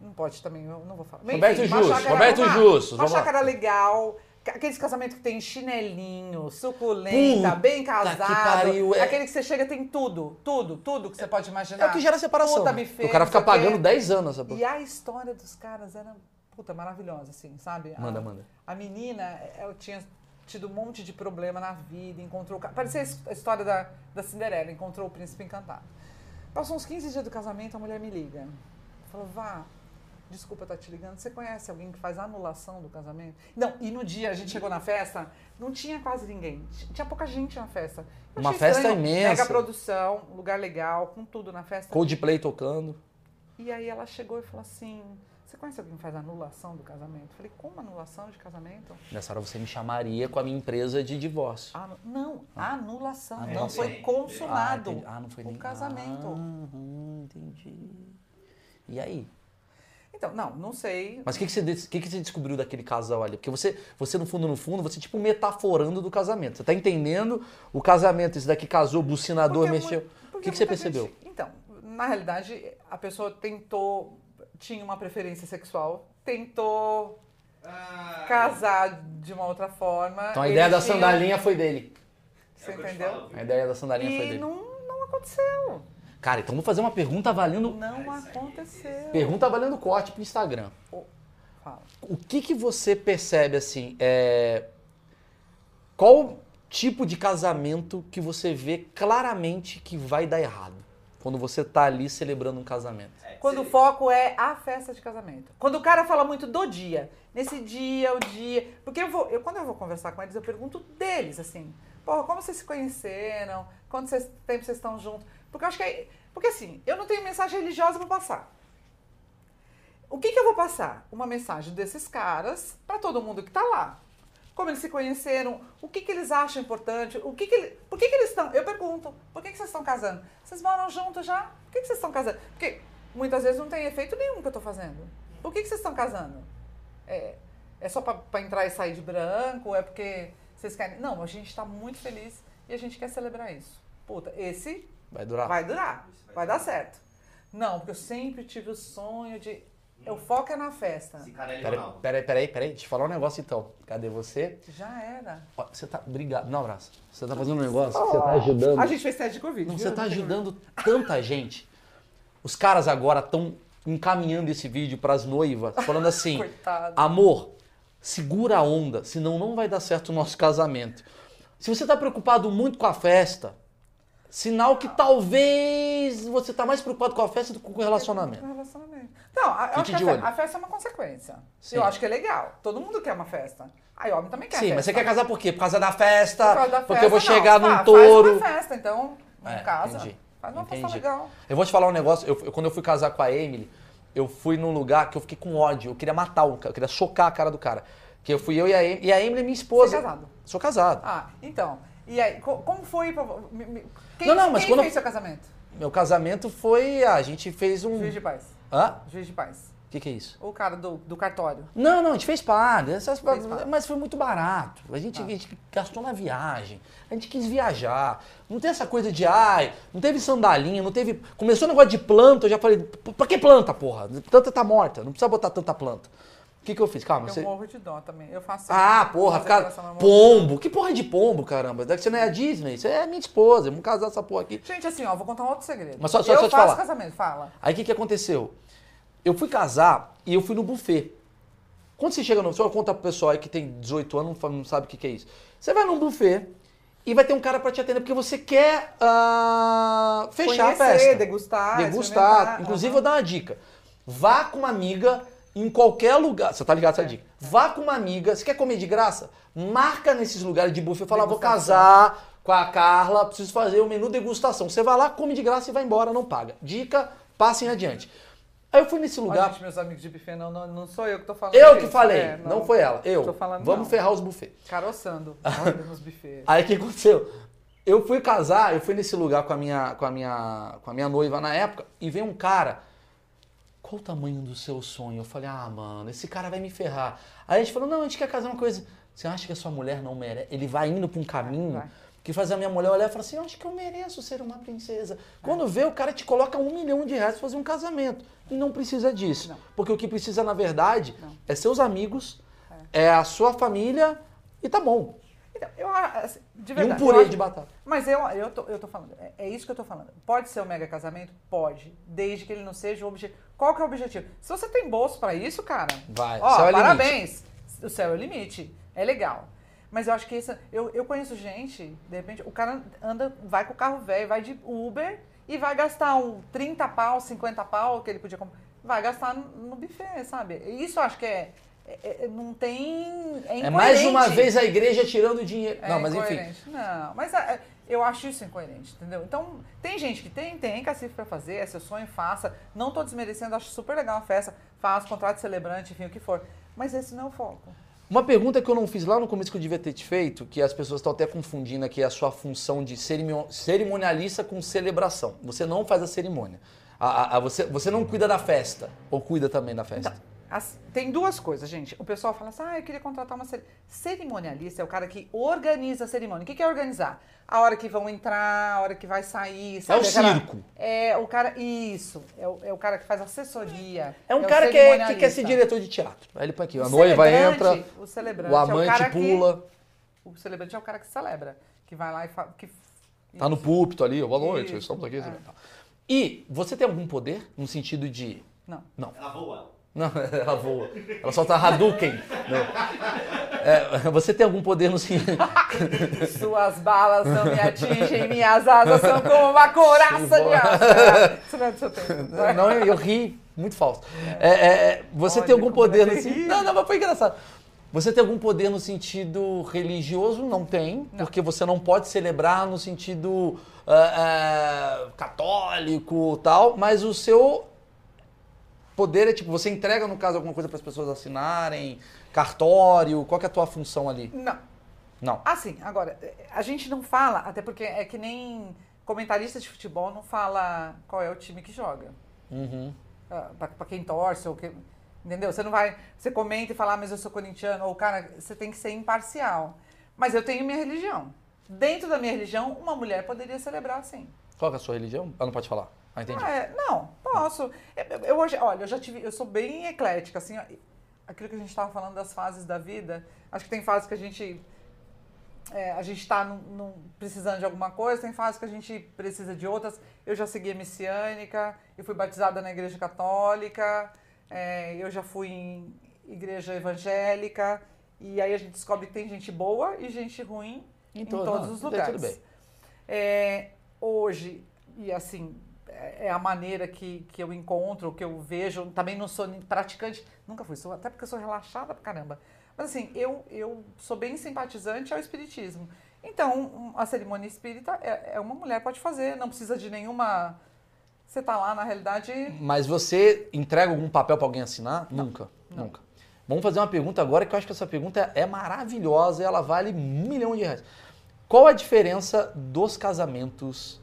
não pode também, eu não vou falar. Roberto uma chácara- Roberto uma- Justus, Uma lá. chácara legal. Aqueles casamentos que tem chinelinho, suculenta, Puta bem que casado. pariu, é- Aquele que você chega tem tudo, tudo, tudo que você pode imaginar. É o que gera separação. Puta buffet, o cara fica pagando 10 anos essa porra. E a história dos caras era, puta, maravilhosa, assim, sabe? Manda, a, manda. A menina, ela tinha tido um monte de problema na vida, encontrou... Parecia a história da, da Cinderela, encontrou o príncipe encantado. Passou uns 15 dias do casamento, a mulher me liga. Falou, vá, desculpa estar te ligando, você conhece alguém que faz anulação do casamento? Não, e no dia, a gente chegou na festa, não tinha quase ninguém. Tinha pouca gente na festa. Eu Uma festa estranho, imensa. Mega produção, lugar legal, com tudo na festa. Coldplay tocando. E aí ela chegou e falou assim: Você conhece alguém que faz anulação do casamento? Eu falei: Como anulação de casamento? Nessa hora você me chamaria com a minha empresa de divórcio. Anu- não, anulação. Ah, não não foi consumado Ah. Ah, não foi o nem... casamento. Ah, entendi. E aí? Então, não, não sei. Mas o que, que, você, que, que você descobriu daquele casal ali? Porque você, você, no fundo, no fundo, você tipo metaforando do casamento. Você tá entendendo o casamento, esse daqui casou, bucinador, Porque mexeu. mu- O que, que você muita percebeu? gente- então, na realidade, a pessoa tentou, tinha uma preferência sexual, tentou Ah, casar de uma outra forma. Então a ideia da tinham- sandalinha foi dele. Você é eu te entendeu? falo? A ideia da sandalinha foi E dele. não, não aconteceu. Cara, então vou fazer uma pergunta valendo. Não aconteceu. Pergunta valendo corte pro Instagram. Fala. O que, que você percebe assim? É... Qual tipo de casamento que você vê claramente que vai dar errado? quando você tá ali celebrando um casamento? É, Quando o foco é a festa de casamento. Quando o cara fala muito do dia, nesse dia, o dia. Porque eu vou, eu, quando eu vou conversar com eles, eu pergunto deles, assim. Porra, como vocês se conheceram? Quanto tempo vocês estão juntos? Porque eu acho que é. Porque assim, eu não tenho mensagem religiosa pra passar. O que, que eu vou passar? Uma mensagem desses caras pra todo mundo que tá lá. Como eles se conheceram, o que, que eles acham importante, o que, que por que, que eles estão. Eu pergunto, por que, que vocês estão casando? Vocês moram juntos já? Por que, que vocês estão casando? Porque muitas vezes não tem efeito nenhum que eu tô fazendo. Por que, que vocês estão casando? É, é só pra entrar e sair de branco? É porque vocês querem. Não, a gente tá muito feliz e a gente quer celebrar isso. Puta, esse Vai durar? vai durar, vai dar certo. Não, porque eu sempre tive o sonho de. O foco é na festa. Esse cara é Peraí, Ronaldo. peraí, peraí, peraí. Deixa eu falar um negócio então. Cadê você? Já era. Ó, Você tá. Obrigado. Não, abraço. Você tá fazendo um negócio que você tá ajudando. A gente fez teste de Covid. Não, viu? você tá ajudando tanta gente. Os caras agora estão encaminhando esse vídeo pras noivas, falando assim: Coitado. amor, segura a onda, senão não vai dar certo o nosso casamento. Se você tá preocupado muito com a festa, sinal que talvez você tá mais preocupado com a festa do que com o relacionamento. Relacionamento. Não, a- eu acho que a, fe- a festa é uma consequência. Sim. Eu acho que é legal. Todo mundo quer uma festa. Aí homem também quer Sim, festa. mas você quer casar por quê? Por causa da festa? Por causa da porque eu vou festa, chegar não. num Ah, touro. Faz uma festa, então, não É, casa. entendi. Faz uma festa Entendi. legal. Eu vou te falar um negócio. Eu, eu- quando eu fui casar com a Emily, eu fui num lugar que eu fiquei com ódio. Eu queria matar o cara, eu queria socar a cara do cara. Que eu fui eu e a Emily. E a Emily é minha esposa. Você é casado? Sou casado. Ah, então. E aí, co- como foi me- me- quem, Não, não, mas quem quando- fez seu casamento? Meu casamento foi. A gente fez um. Juiz de paz. Hã? Juiz de paz. O que, que é isso? O cara do, do cartório. Não, não, a gente fez padre, essas- Fez mas foi muito barato. A gente, Ah. a gente gastou na viagem, a gente quis viajar. Não tem essa coisa de, ai, não teve sandalinha, não teve. Começou o negócio de planta, eu já falei, "P- pra que planta, porra? Planta tá morta, não precisa botar tanta planta. O que, que eu fiz? Calma, Eu você. morro de dó também. Eu faço. Ah, porra, faço cara. Pombo. Que porra de pombo, caramba? Você não é a Disney, você é minha esposa, vamos casar essa porra aqui. Gente, assim, ó, vou contar um outro segredo. Mas só- só- eu só te faço falar. casamento, fala. Aí o que, que aconteceu? Eu fui casar e eu fui no buffet. Quando você chega no. Só conta pro pessoal aí que tem 18 anos, não sabe o que, que é isso. Você vai num buffet e vai ter um cara pra te atender, porque você quer ah, fechar Conhecer, a festa. degustar, Degustar. Inclusive, Aham. vou dar uma dica. Vá com uma amiga em qualquer lugar. Você tá ligado essa dica? Vá com uma amiga. Você quer comer de graça? Marca nesses lugares de buffet. Fala, vou Degustação. casar com a Carla, preciso fazer o menu degustação. Você vai lá, come de graça e vai embora, não paga. Dica, passem adiante. Aí eu fui nesse lugar. gente, meus amigos de buffet, não, não, não sou eu que tô falando. eu que falei, É, não. foi ela. Eu. Tô falando, Vamos não. ferrar os buffets. Caroçando. Nos buffets. Aí o que aconteceu? Eu fui casar, eu fui nesse lugar com a minha, com a minha, com a minha noiva na época e veio um cara. Qual o tamanho do seu sonho? Eu falei, ah, mano, esse cara vai me ferrar. Aí a gente falou, não, a gente quer casar uma coisa. Você acha que a sua mulher não merece? Ele vai indo pra um caminho Vai. que faz a minha mulher olhar e falar assim, eu acho que eu mereço ser uma princesa. Quando vê, o cara te coloca um milhão de reais pra fazer um casamento. E não precisa disso. Não. Porque o que precisa, na verdade, Não. é seus amigos, é a sua família e tá bom. Então, eu, assim, de E um verdade. purê de batata. Mas eu, eu, tô, eu tô falando, é, é isso que eu tô falando. Pode ser um mega casamento? Pode. Desde que ele não seja o objetivo. Qual que é o objetivo? Se você tem bolso pra isso, cara. Vai, Ó, céu é parabéns. O céu é o limite. É legal. Mas eu acho que isso. Eu, eu conheço gente, de repente, o cara anda, vai com o carro velho, vai de Uber e vai gastar um 30 pau, 50 pau que ele podia comprar. Vai gastar no, no buffet, sabe? Isso eu acho que é. É- é- não tem. É, É mais uma vez a igreja tirando dinheiro. É não, mas enfim. incoerente. Não, mas é, eu acho isso incoerente, entendeu? Então, tem gente que tem, tem cacife pra fazer, é seu sonho, faça. Não tô desmerecendo, acho super legal a festa, faz, contrato celebrante, enfim, o que for. Mas esse não é o foco. Uma pergunta que eu não fiz lá no começo que eu devia ter te feito, que as pessoas estão até confundindo aqui a sua função de cerimo- cerimonialista com celebração. Você não faz a cerimônia. A- a- a- você, você não cuida da festa, ou cuida também da festa? As- tem duas coisas, gente. O pessoal fala assim, ah, eu queria contratar uma ceri- cerimonialista, é o cara que organiza a cerimônia. O que que é organizar? A hora que vão entrar, a hora que vai sair, É sabe? o Aquela- circo. É o cara, isso, é o, é o cara que faz assessoria. É um o cara que, é- que quer cerimonialista. ser diretor de teatro. Aí ele põe aqui, a O noiva entra, o celebrante o é o amante cara que- pula, o celebrante é o cara que celebra, que vai lá e fala. Que... tá no púlpito ali, boa noite, Isso. estamos aqui. É. E você tem algum poder no sentido de... Não. Não, Ela voa. Não, ela voa. Ela solta Hadouken. Não. É, você tem algum poder no sentido. Suas balas não me atingem, minhas asas são como uma couraça de aço. Isso não é do seu tempo. Não, eu, eu ri muito falso. É, é, é, você Olha tem algum poder é no sentido. Não, não, mas foi engraçado. Você tem algum poder no sentido religioso? Não tem, porque você não pode celebrar no sentido ah, ah, católico tal, mas o seu poder é tipo, você entrega, no caso, alguma coisa para as pessoas assinarem, cartório, qual que é a tua função ali? Não. Não. Assim, agora, a gente não fala, até porque é que nem comentarista de futebol não fala qual é o time que joga. Uhum. Ah, pra quem torce ou que. Entendeu? Você não vai. Você comenta e fala, ah, mas eu sou corintiano, ou cara, você tem que ser imparcial. Mas eu tenho minha religião. Dentro da minha religião, uma mulher poderia celebrar sim. Qual é a sua religião? Ah, não pode falar. Ah, entendi. É, não, posso. Eu, eu- hoje, olha, eu já tive, eu sou bem eclética, assim, aquilo que a gente estava falando das fases da vida. Acho que tem fases que a gente é, a gente está precisando de alguma coisa, tem fases que a gente precisa de outras. Eu já segui a messiânica, eu fui batizada na igreja católica, é, eu já fui em igreja evangélica, e aí a gente descobre que tem gente boa e gente ruim em, todo- todos não, os lugares. tudo bem. É, hoje, e assim, é é a maneira que, que eu encontro, que eu vejo, também não sou praticante, nunca fui, sou, até porque eu sou relaxada pra caramba. Mas assim, eu, eu sou bem simpatizante ao espiritismo. Então, a cerimônia espírita é, é uma mulher pode fazer, não precisa de nenhuma. Você tá lá, na realidade. Mas você entrega algum papel para alguém assinar? Nunca, nunca. Vamos fazer uma pergunta agora que eu acho que essa pergunta é maravilhosa e ela vale um milhão de reais. Qual a diferença dos casamentos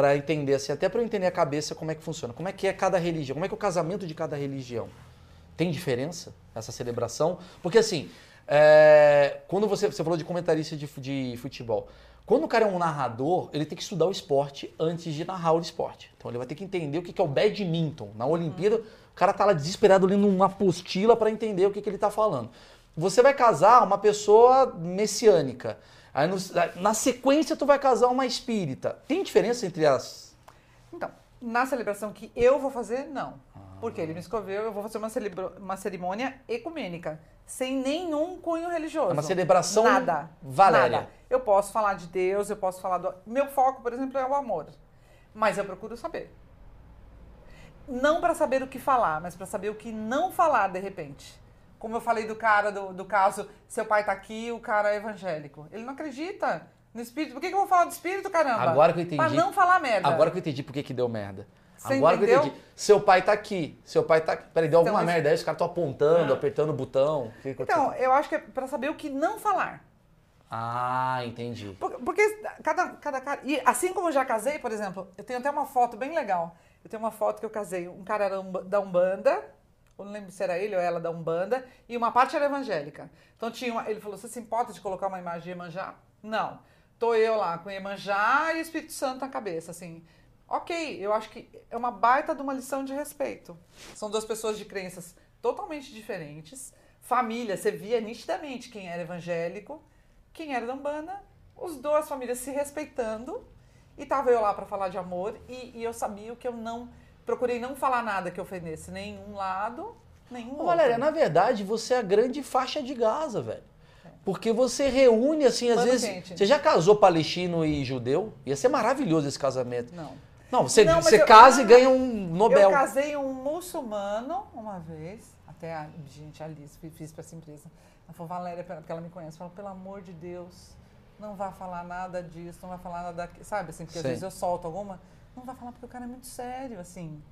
para entender assim, até para eu entender a cabeça como é que funciona? Como é que é cada religião? Como é que é o casamento de cada religião? Tem diferença essa celebração? Porque assim, é, quando você, você falou de comentarista de, de futebol, quando o cara é um narrador, ele tem que estudar o esporte antes de narrar o esporte. Então ele vai ter que entender o que que é o badminton. Na Olimpíada, o cara tá lá desesperado lendo uma apostila para entender o que, que ele tá falando. Você vai casar uma pessoa messiânica. Aí no- na sequência tu vai casar uma espírita. Tem diferença entre as. Então, na celebração que eu vou fazer, não. Porque ele me escreveu, eu vou fazer uma, celebra- uma cerimônia ecumênica, sem nenhum cunho religioso. É uma celebração Nada. Valéria. Nada. Eu posso falar de Deus, eu posso falar do. Meu foco, por exemplo, é o amor. Mas eu procuro saber. Não para saber o que falar, mas para saber o que não falar de repente. Como eu falei do cara do, do caso, seu pai tá aqui, o cara é evangélico. Ele não acredita no espírito. Por que, que eu vou falar do espírito, caramba? Agora que eu entendi. Pra não falar merda. Agora que eu entendi por que, que deu merda. Você Agora que eu entendeu? entendi. Seu pai tá aqui. Seu pai tá aqui. Peraí, deu Então, alguma mas- merda aí, os caras estão apontando, apertando o botão. Que que Então, eu acho que é pra saber o que não falar. Ah, entendi. Por- Porque cada, cada cara. E assim como eu já casei, por exemplo, eu tenho até uma foto bem legal. Eu tenho uma foto que eu casei. Um cara era umba- da Umbanda, eu não lembro se era ele ou ela da Umbanda, e uma parte era evangélica. Então tinha uma, ele falou: você se importa de colocar uma imagem de Iemanjá? Não. Tô eu lá com Iemanjá e o Espírito Santo na cabeça, assim. Ok, eu acho que é uma baita de uma lição de respeito. São duas pessoas de crenças totalmente diferentes. Família, você via nitidamente quem era evangélico, quem era da Umbanda, os duas famílias se respeitando. E tava eu lá para falar de amor e, e eu sabia que eu não procurei não falar nada que ofendesse nenhum lado, nenhum Ô, outro. Valéria, na verdade, você é a grande faixa de Gaza, velho. Porque você reúne, assim, às Pano vezes. Você já casou palestino e judeu? Ia ser maravilhoso esse casamento. Não. Não, você, Não, você eu- casa e ah, ganha um Nobel. Eu casei um muçulmano uma vez, até a gente, a Alice, fi- fiz para essa empresa. Ela falou, Valéria, porque ela me conhece, falou, pelo amor de Deus, não vá falar nada disso, não vai falar nada daquilo, sabe assim, porque às Sim. vezes eu solto alguma, não vai falar porque o cara é muito sério, assim,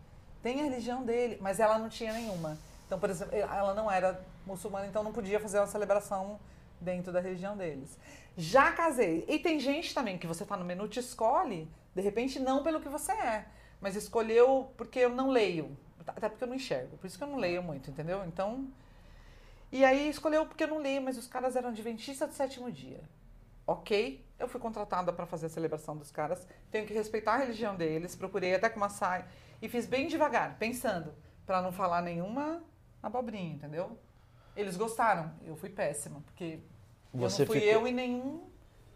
tem a religião dele, mas ela não tinha nenhuma. Então, por exemplo, ela não era muçulmana, então não podia fazer uma celebração dentro da religião deles. Já casei. E tem gente também que você tá no menu, te escolhe, de repente não pelo que você é, mas escolheu porque eu não leio. Até porque eu não enxergo. Por isso que eu não leio muito, entendeu? Então. E aí escolheu porque eu não leio, mas os caras eram adventistas do sétimo dia. Ok, eu fui contratada para fazer a celebração dos caras, tenho que respeitar a religião deles, procurei até com uma saia e fiz bem devagar, pensando, para não falar nenhuma abobrinha, entendeu? Eles gostaram, eu fui péssima, porque Você eu não fui ficou- eu em nenhum,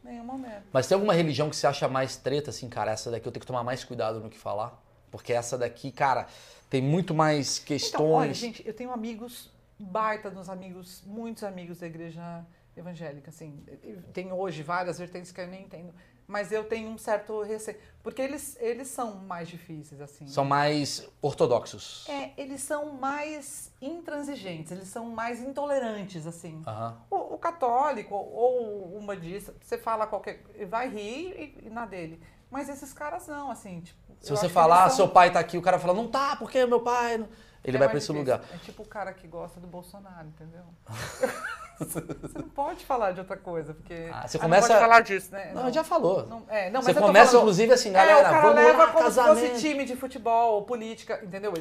nenhum momento. Mas tem alguma religião que você acha mais treta, assim, cara? Essa daqui eu tenho que tomar mais cuidado no que falar? Porque essa daqui, cara, tem muito mais questões. Então, olha, gente, eu tenho amigos, baita dos amigos, muitos amigos da igreja evangélica, assim. Tem hoje várias vertentes que eu nem entendo. Mas eu tenho um certo receio. Porque eles, eles são mais difíceis, assim. São mais ortodoxos. É, eles são mais intransigentes, eles são mais intolerantes, assim. Aham. O, o católico ou o umbandista, você fala qualquer. vai rir e, e na dele. Mas esses caras não, assim, tipo. Se você falar, são- seu pai tá aqui, o cara fala, não tá, porque meu pai. não-" Ele é vai pra esse difícil. lugar. É tipo o cara que gosta do Bolsonaro, entendeu? você não pode falar de outra coisa, porque. Ah, você Ah, começa- Não pode falar disso, né? Não, já falou. Não, é, não, Você começa, falando- inclusive, assim, é, galera, o cara vamos leva lá, como casamento. se fosse time de futebol política, entendeu?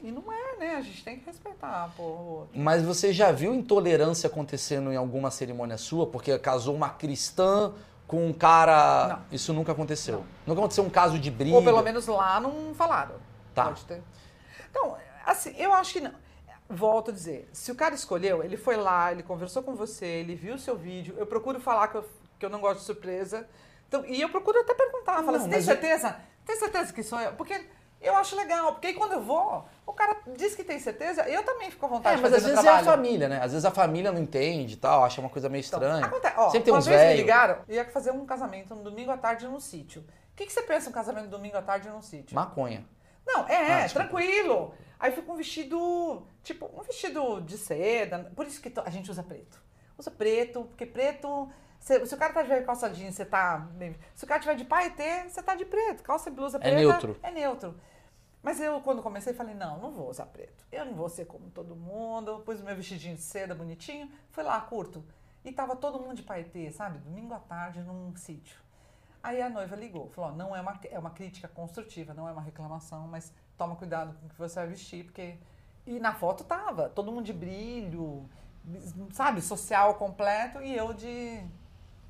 E não é, né? A gente tem que respeitar, pô. Mas você já viu intolerância acontecendo em alguma cerimônia sua? Porque casou uma cristã com um cara. Não. Isso nunca aconteceu. Não. Nunca aconteceu um caso de briga. Ou pelo menos lá não falaram. Tá. Pode ter. Então, assim, eu acho que não. Volto a dizer, se o cara escolheu, ele foi lá, ele conversou com você, ele viu o seu vídeo, eu procuro falar que eu, que eu não gosto de surpresa. Então, e eu procuro até perguntar, Não, fala assim, tem mas eu- certeza? Tem certeza que sou eu? Porque eu acho legal, porque aí quando eu vou, o cara diz que tem certeza, eu também fico à vontade É, mas às vezes é a trabalho. família, né? Às vezes a família não entende e tal, acha uma coisa meio Então, estranha. acontece. Ó, Sempre tem uma uns vez me velhos. ligaram, eu ia fazer um casamento no domingo à tarde num sítio. O que, que você pensa um casamento domingo à tarde num sítio? Maconha. Não, é, Ah, é, tranquilo. Aí fui com um vestido, tipo, um vestido de seda. Por isso que a gente usa preto. Usa preto, porque preto. Se, se o cara tá de calça jeans, você tá. Se o cara tiver de paetê, você tá de preto. Calça e blusa É preta. neutro. É neutro. Mas eu, quando comecei, falei: não, não vou usar preto. Eu não vou ser como todo mundo. Pus o meu vestidinho de seda bonitinho. Fui lá, curto. E tava todo mundo de paetê, sabe? Domingo à tarde num sítio. Aí a noiva ligou, falou, ó, não é uma, é uma crítica construtiva, não é uma reclamação, mas toma cuidado com o que você vai vestir, porque... E na foto tava, todo mundo de brilho, sabe, social completo, e eu de...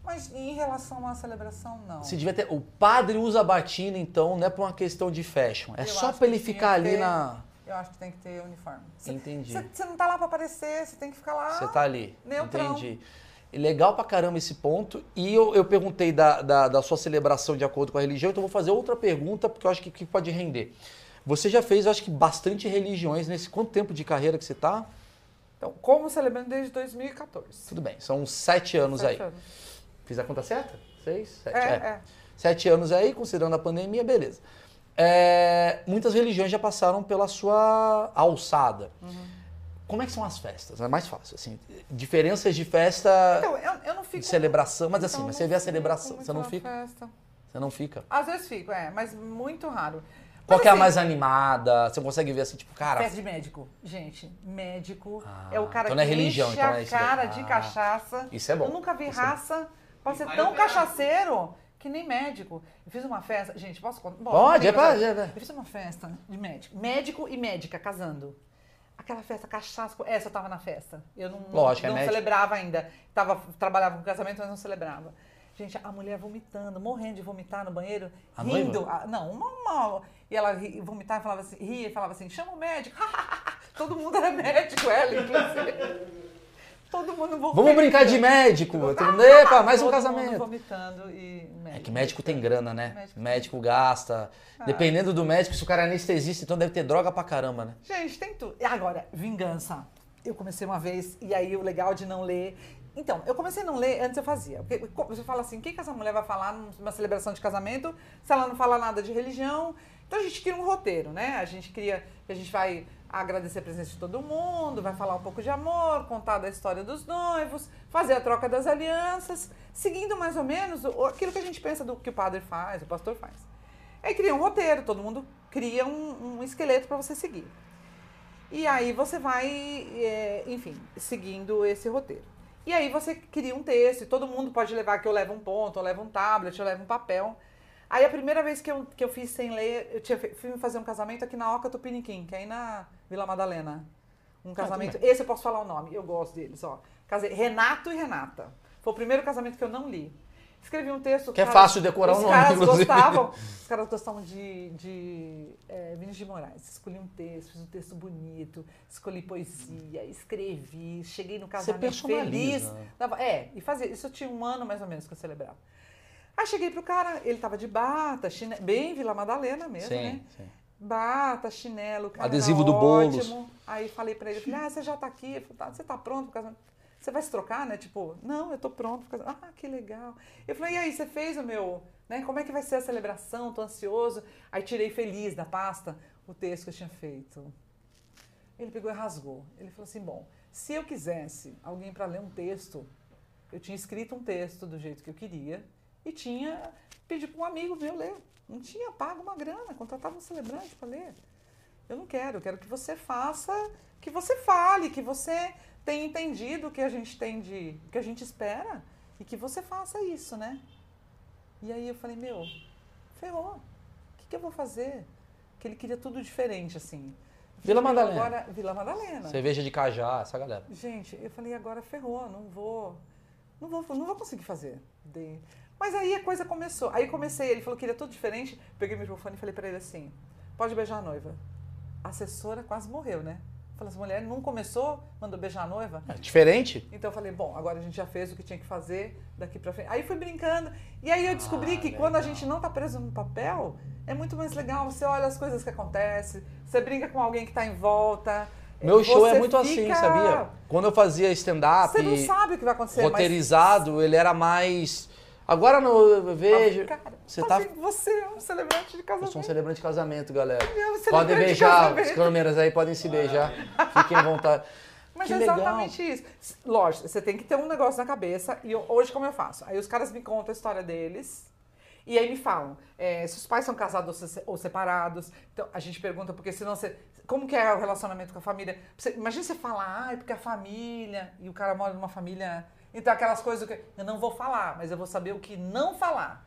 Mas em relação à celebração, não. Se devia ter. O padre usa batina, então, não é por uma questão de fashion. É Eu só pra ele ficar ali ter- na. Eu acho que tem que ter uniforme. Você- Entendi. Você você não tá lá pra aparecer, você tem que ficar lá... Você tá ali. neutrão. Entendi. E legal pra caramba esse ponto. E eu, eu perguntei da, da, da sua celebração de acordo com a religião, então vou fazer outra pergunta, porque eu acho que, que pode render. Você já fez, eu acho que, bastante religiões nesse. Quanto tempo de carreira que você tá? Então, como celebrando desde 2014. Tudo bem, são sete anos Sete aí. anos. Fiz a conta certa? Seis? Sete? É, é. Sete anos aí, considerando a pandemia, beleza. É, muitas religiões já passaram pela sua alçada. Uhum. Como é que são as festas? É mais fácil, assim. Diferenças de festa, Então, eu, eu não fico... de celebração. Mas assim, Então, mas não você vê a celebração, você não na fica? Festa. Você não fica. Às vezes fico, é, mas muito raro. Qual Mas, que é a assim, mais animada? Você consegue ver assim, tipo, cara... Festa de médico. Gente, médico Ah, é o cara então não é que religião, enche então é a isso daí. cara de Ah, cachaça. isso é bom. Eu nunca vi Isso é raça pra ser tão cachaceiro que nem médico. Eu fiz uma festa, gente, posso contar? Bom, Pode, é pra- é, é. Eu fiz uma festa de médico. Médico e médica casando. Aquela festa cachaça. Essa eu tava na festa. Eu não, Lógico, é não celebrava ainda. Tava, trabalhava com casamento, mas não celebrava. Gente, a mulher vomitando, morrendo de vomitar no banheiro, A rindo. Ah, não, uma, uma- E ela ri- vomitava e falava assim, ria e falava assim, chama o médico. Todo mundo era médico, ela, inclusive. Todo mundo vomitando. Vamos brincar de médico. Todo mundo, Epa, mais um Todo mundo casamento. vomitando e É que médico tem grana, né? Médico Médico, gasta. Ah. Dependendo do médico, se o cara é anestesista, então deve ter droga pra caramba, né? Gente, tem tudo. E agora, vingança. Eu comecei uma vez, e aí o legal de não ler. Então, eu comecei a não ler, antes eu fazia. Porque você fala assim, o que, que essa mulher vai falar numa celebração de casamento se ela não fala nada de religião? Então a gente cria um roteiro, né? A gente cria, a gente vai agradecer a presença de todo mundo, vai falar um pouco de amor, contar da história dos noivos, fazer a troca das alianças, seguindo mais ou menos aquilo que a gente pensa do que o padre faz, o pastor faz. Aí cria um roteiro, todo mundo cria um, um esqueleto para você seguir. E aí você vai, é, enfim, seguindo esse roteiro. E aí você cria um texto, e todo mundo pode levar que eu levo um ponto, eu levo um tablet, eu levo um papel. Aí a primeira vez que eu, que eu fiz sem ler, eu tinha, fui fazer um casamento aqui na Oca Tupiniquim, que é aí na Vila Madalena. Um casamento, esse eu posso falar o nome, eu gosto deles, ó. Casei Renato e Renata. Foi o primeiro casamento que eu não li. Escrevi um texto. Que é cara, fácil decorar o os nome, caras inclusive. gostavam. Os caras gostavam de, de é, Vinícius de Moraes. Escolhi um texto, fiz um texto bonito, escolhi poesia, escrevi, cheguei no casamento feliz. Dava- é, e fazia. Isso eu tinha um ano mais ou menos que eu celebrava. Aí cheguei pro cara, ele tava de bata, chine... bem Vila Madalena mesmo, sim, né? sim. Bata, chinelo, cara, Adesivo do ótimo. Aí falei pra ele, falei, ah, você já tá aqui? Tá, você tá pronto pro casamento? você vai se trocar, né? Tipo, não, eu tô pronto. Ah, que legal. Eu falei, e aí, você fez o meu, né? Como é que vai ser a celebração? Tô ansioso. Aí tirei feliz da pasta o texto que eu tinha feito. Ele pegou e rasgou. Ele falou assim, bom, se eu quisesse alguém para ler um texto, eu tinha escrito um texto do jeito que eu queria e tinha pedido para um amigo meu ler. Não tinha pago uma grana, contratava um celebrante para ler. Eu não quero, eu quero que você faça, que você fale, que você tenha entendido o que a gente tem de, o que a gente espera e que você faça isso, né? E aí eu falei, meu, ferrou. O que, que eu vou fazer? Que ele queria tudo diferente, assim. Vila Madalena. Agora, Vila Madalena. Cerveja de cajá, essa galera. Gente, eu falei, agora ferrou, não vou. Não vou, não vou conseguir fazer. De... Mas aí a coisa começou. Aí comecei, ele falou que queria tudo diferente. Peguei o microfone e falei para ele assim: pode beijar a noiva. A assessora quase morreu, né? Falei, essa mulher não começou, mandou beijar a noiva. É diferente? Então eu falei, bom, agora a gente já fez o que tinha que fazer daqui pra frente. Aí fui brincando. E aí eu descobri Ah, que legal. quando a gente não tá preso no papel, é muito mais legal. Você olha as coisas que acontecem, você brinca com alguém que tá em volta. Meu show é muito assim, fica- sabia? Quando eu fazia stand-up Você não sabe o que vai acontecer, mas roteirizado, ele era mais. Agora no, eu vejo. Cara, Você tá assim, você é um celebrante de Eu casamento. sou um celebrante de casamento, galera. É um Podem beijar, as câmeras aí podem se beijar. Fiquem à vontade. Mas que é legal. exatamente isso. Lógico, você tem que ter um negócio na cabeça. E eu- hoje, como eu faço? Aí os caras me contam a história deles. E aí me falam é, se os pais são casados ou separados. Então, a gente pergunta, porque senão você. Como que é o relacionamento com a família? Você- imagina você falar, ah, é porque a família. E o cara mora numa família. Então, aquelas coisas que eu não vou falar, mas eu vou saber o que não falar.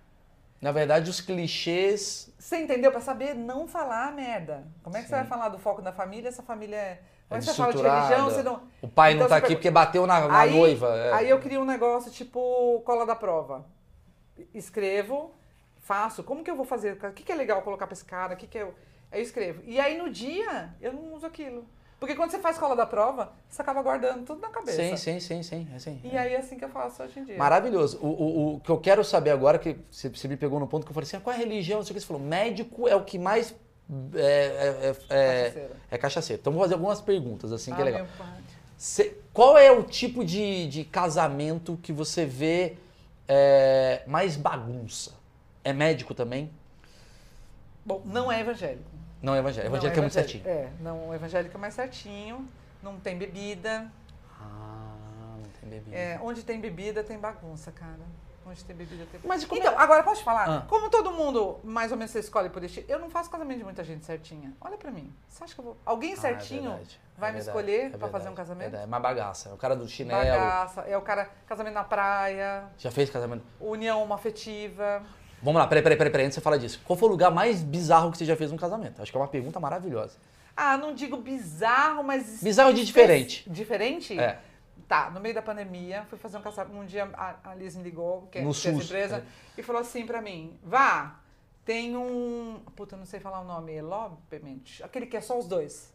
Na verdade, os clichês. Você entendeu? Pra saber não falar merda. Como é que você Sim. vai falar do foco da família se a família é. Como É é que você fala de religião? Você não. O pai não Então tá você aqui pergunta- porque bateu na, na aí, noiva. é. Aí eu crio um negócio tipo cola da prova. Escrevo, faço. Como que eu vou fazer? O que, que é legal colocar pra esse cara? O que, que eu. Aí eu escrevo. E aí no dia eu não uso aquilo. Porque quando você faz cola da prova, você acaba guardando tudo na cabeça. Sim, sim, sim, sim. é assim. E aí é assim que eu faço hoje em dia. Maravilhoso. O, o, o que eu quero saber agora, que você, você me pegou no ponto que eu falei assim, ah, qual é a religião? Não sei o que você falou. Médico é o que mais é, é, é, Cachaceiro. é cachaceiro. Então vou fazer algumas perguntas, assim, que é Ah, legal. meu pai. Cê- qual é o tipo de, de casamento que você vê é, mais bagunça? É médico também? Bom, não é evangélico. Não é evangélico. Não Evangélico é muito certinho. É, não, o evangélico é mais certinho. Não tem bebida. Ah, não tem bebida. É, onde tem bebida tem bagunça, cara. Onde tem bebida tem Mas como Então, é- agora posso te falar? Ah. Como todo mundo, mais ou menos, você escolhe por estilo, eu não faço casamento de muita gente certinha. Olha pra mim. Você acha que eu vou. Alguém Ah, é certinho vai é me verdade, escolher é pra fazer um casamento? verdade. É uma bagaça. É o cara do chinelo. Bagaça. É o cara, casamento na praia, Já fez casamento? união afetiva. Vamos lá, peraí, peraí, peraí, peraí, antes você falar disso. Qual foi o lugar mais bizarro que você já fez num casamento? Acho que é uma pergunta maravilhosa. Ah, não digo bizarro, mas. Bizarro de diferente. Diferente? É. Tá, no meio da pandemia, fui fazer um casamento. Um dia a, a Liz me ligou, que é No que é SUS, empresa, é. e falou assim pra mim: vá, tem um. Puta, eu não sei falar o nome, Elopement. Aquele que é só os dois.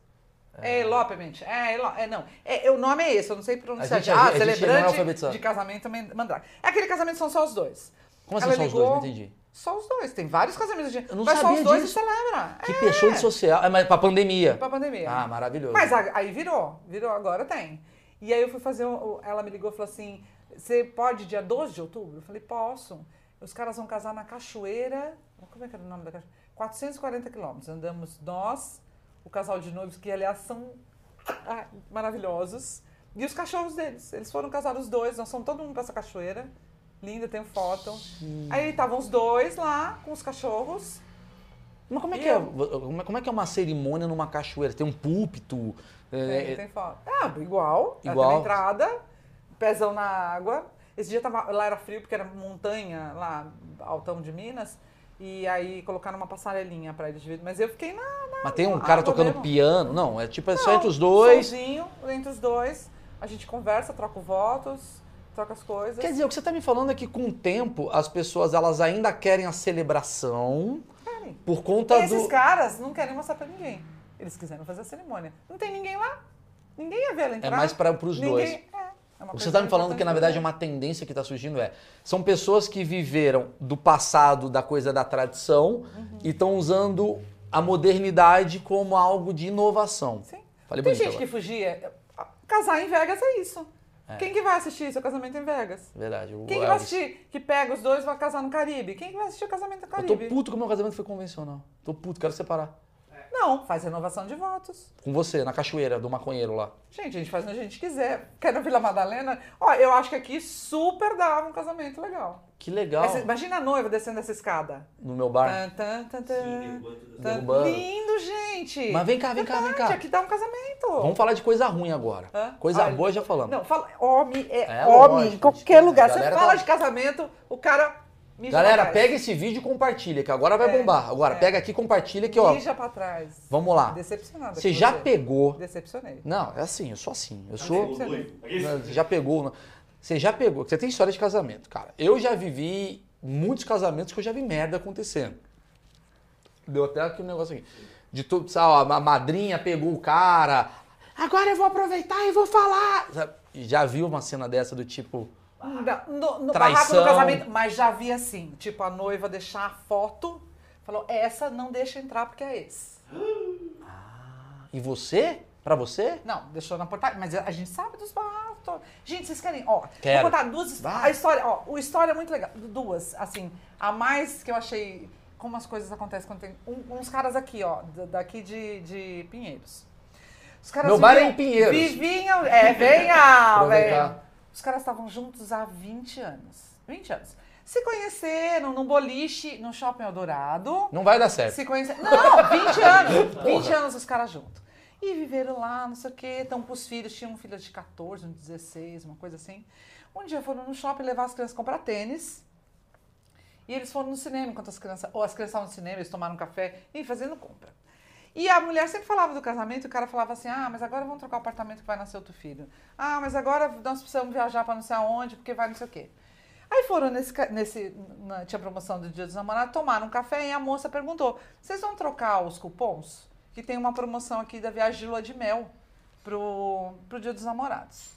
É, Elopement. É, elo, é, não. É, o nome é esse, eu não sei pronunciar. A gente- ah, a gente é celebrante alfabetizado. de casamento mandrake. É aquele casamento são só os dois. Como assim são os dois? Não entendi. Só os dois. Tem vários casamentos. De... Eu não só sabia os dois disso. e celebra. Que é. de social. É, mas pra pandemia. Pra pandemia. Ah, maravilhoso. Mas a- aí virou, virou, agora tem. E aí eu fui fazer, um- ela me ligou e falou assim, você pode dia 12 de outubro? Eu falei, posso. Os caras vão casar na cachoeira, como é que era o nome da cachoeira? 440 quilômetros. Andamos nós, o casal de noivos, que aliás são ah, maravilhosos, e os cachorros deles. Eles foram casar os dois, nós fomos todo mundo pra essa cachoeira. Linda, tem foto. Aí estavam os dois lá, com os cachorros. Mas como é, que é, como é- como é que é uma cerimônia numa cachoeira? Tem um púlpito? é, Tem, tem foto. Ah, igual. Igual. Tem entrada, pezão na água. Esse dia tava, lá era frio porque era montanha, lá, altão de Minas. E aí colocaram uma passarelinha pra eles vidro. Mas eu fiquei na. na Mas tem um cara tocando mesmo. piano? Não, é tipo é só Não, entre os dois. Sozinho, entre os dois. A gente conversa, troca votos, troca as coisas. Quer dizer, o que você está me falando é que com o tempo as pessoas elas ainda querem a celebração Querem. por conta Esses do. caras não querem mostrar pra ninguém. Eles quiseram fazer a cerimônia. Não tem ninguém lá. Ninguém ia ver ela É entrar. mais para os Ninguém- dois. É, é que você está me falando que na verdade ver. uma tendência que está surgindo é são pessoas que viveram do passado da coisa da tradição Uhum. e estão usando a modernidade como algo de inovação. Sim. Falei Tem gente que agora. fugia. Casar em Vegas é isso. Quem que vai assistir seu casamento em Vegas? Verdade. Quem que vai assistir que pega os dois e vai casar no Caribe? Quem que vai assistir o casamento no Eu Caribe? tô puto que o meu casamento foi convencional. Tô puto, quero separar. Não, faz renovação de votos. Com você, na cachoeira do maconheiro lá. Gente, a gente faz onde a gente quiser. Quer na Vila Madalena? Ó, eu acho que aqui super dava um casamento legal. Que legal. Essa- imagina a noiva descendo essa escada. No meu bar. Tan, tan, tan. Derrubando. Lindo, gente. Mas vem cá, vem cá, vem cá. Aqui dá um casamento. Vamos falar de coisa ruim agora. Hã? Coisa Olha, boa já falamos. Não, fala, homem é, É, homem, lógico, em qualquer gente. lugar. Você fala tá- de casamento, o cara mija Galera, pega esse vídeo e compartilha, que agora vai É, bombar. Agora, é. pega aqui e compartilha que, ó. Mija pra trás. Vamos lá. Decepcionada. Você já pegou. Decepcionei. Não, é assim, eu sou assim. Eu Tá sou. Você já pegou. Você já pegou. Você tem história de casamento, cara. Eu já vivi muitos casamentos que eu já vi merda acontecendo. Deu até aqui um negócio aqui. De tudo, sabe, a madrinha pegou o cara. Agora eu vou aproveitar e vou falar. Já viu uma cena dessa do tipo. No, no, barraco do casamento, mas já vi assim, tipo, a noiva deixar a foto, falou, essa não deixa entrar porque é esse. E você? Pra você? Não, deixou na portaria, mas a gente sabe dos barracos. Gente, vocês querem, ó, Quero. vou contar duas, Vai. a história, ó, o história é muito legal, duas, assim, a mais que eu achei, como as coisas acontecem quando tem, um- uns caras aqui, ó, da- daqui de, de Pinheiros. Os caras Meu bar é em Pinheiros. Vivinham, é, venha, Aproveitar. Os caras estavam juntos há 20 anos, 20 anos. Se conheceram num boliche, no Shopping Eldorado. Não vai dar certo. Se conhece... Não, 20 anos. 20 anos os caras juntos. E viveram lá, não sei o quê. Então, pros filhos, tinha um filho de 14, um de 16, uma coisa assim. Um dia foram no shopping levar as crianças comprar tênis. E eles foram no cinema enquanto as crianças. Ou as crianças estavam no cinema, eles tomaram um café e fazendo compra. E a mulher sempre falava do casamento o cara falava assim: ah, mas agora vamos trocar o apartamento que vai nascer outro filho. Ah, mas agora nós precisamos viajar para não sei aonde, porque vai não sei o quê. Aí foram nesse. nesse na- tinha promoção do Dia dos Namorados, tomaram um café e a moça perguntou: vocês vão trocar os cupons? Que tem uma promoção aqui da viagem de lua de mel pro, pro Dia dos Namorados.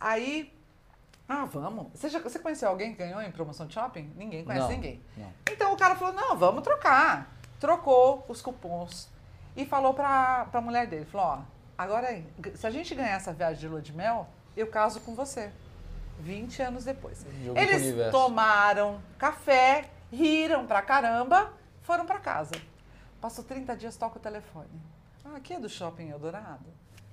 Aí. Ah, vamos. Você, já, você conheceu alguém que ganhou em promoção de shopping? Ninguém conhece Não, ninguém. não. Então o cara falou: não, vamos trocar. Trocou os cupons e falou pra, pra mulher dele: falou, ó, agora aí, se a gente ganhar essa viagem de lua de mel, eu caso com você. 20 anos depois. Jogou pro Eles tomaram café, riram pra caramba, foram pra casa. Passou 30 dias, toca o telefone. Ah, aqui é do Shopping Eldorado.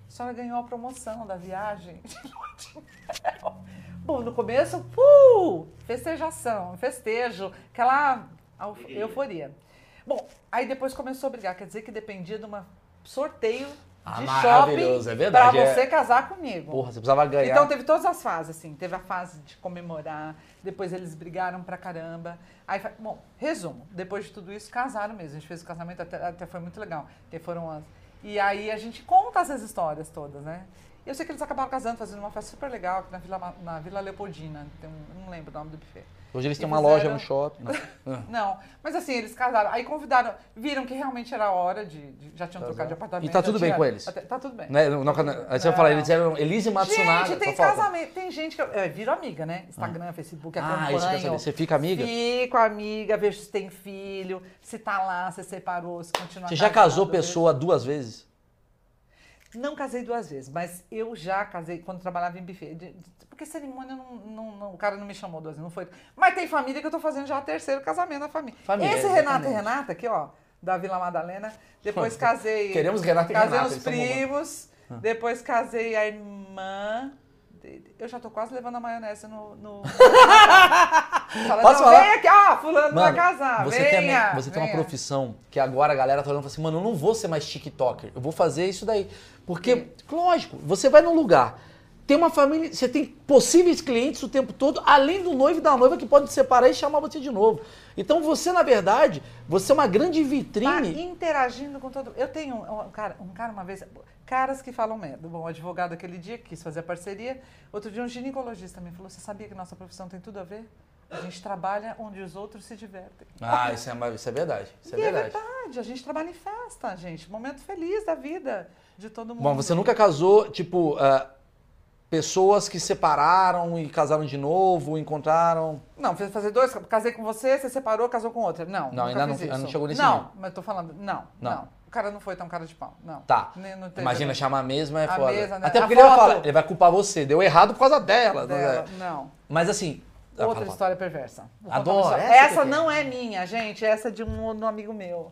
A senhora ganhou a promoção da viagem de lua de mel. Bom, no começo, uh, festejação, festejo, aquela euforia. Bom, aí depois começou a brigar, quer dizer que dependia de um sorteio Ah, de shopping é verdade, pra é. você casar comigo. Porra, você precisava ganhar. Então teve todas as fases, assim. Teve a fase de comemorar, depois eles brigaram pra caramba. Aí, bom, resumo, depois de tudo isso, casaram mesmo. A gente fez o casamento, até, até foi muito legal. Porque foram as... E aí a gente conta essas histórias todas, né? Eu sei que eles acabaram casando, fazendo uma festa super legal aqui na Vila, na Vila Leopoldina. Tem um, não lembro o nome do buffet. Hoje eles têm uma loja no shopping. Não. Ah. Não, mas assim, eles casaram. Aí convidaram, viram que realmente era a hora de. de- já tinham trocado de apartamento. E tá tudo bem tinha- com eles? até- tá tudo bem. Né? Não, não, aí você vai falar, eles eram Elise Matsunaga. Gente, tem casamento. Tem gente que. Eu, eu viro amiga, né? Instagram, Facebook, Ah, acompanho. isso que eu saber. Você fica amiga? Fico amiga, vejo se tem filho, se tá lá, se separou, se continua Você já casou vejo. pessoa duas vezes? Não casei duas vezes, mas eu já casei quando trabalhava em buffet. De- de- Porque cerimônia, não, não- não- o cara não me chamou duas vezes, não foi. Mas tem família que eu tô fazendo já terceiro casamento na família. Família, Esse Renato e. Renata aqui, ó, da Vila Madalena. Depois casei. Queremos Renato e Casei Renata, os são primos. Depois casei a irmã. Eu já tô quase levando a maionese no. no... Fala, Posso não, falar? Vem aqui, ó, fulano vai Mano, casar. você, venha, tem, a- você tem uma venha. profissão que agora a galera tá olhando e fala assim, mano, eu não vou ser mais TikToker, eu vou fazer isso daí. Porque, lógico, você vai num lugar, tem uma família, você tem possíveis clientes o tempo todo, além do noivo e da noiva que podem separar e chamar você de novo. Então você, na verdade, você é uma grande Tá vitrine. interagindo com todo Eu tenho um, um cara, um cara uma vez, caras que falam merda. Bom, o advogado aquele dia quis fazer a parceria. Outro dia um ginecologista me falou: Você sabia que nossa profissão tem tudo a ver? A gente trabalha onde os outros se divertem. Ah, isso é, isso é verdade. Isso é e verdade. é verdade, a gente trabalha em festa, gente. Momento feliz da vida de todo mundo. Bom, você nunca casou, tipo, ah, pessoas que separaram e casaram de novo, encontraram. Não, fez fazer dois, casei com você, você separou, casou com outra. Não, Não, ainda não- ainda não chegou nesse Não, nível. mas tô falando, não, Não. não. O cara não foi tão cara de pau, não. Tá. Nem- não Imagina chamar a mesma é A foda. mesma, né? Até A porque ele vai, foto. falar, ele vai culpar você. Deu errado por causa dela. não é? dela, Não. Mas assim. Ah, Outra fala, fala. história perversa. Vou Adoro, essa Essa não é minha, gente. Essa é de um, um amigo meu.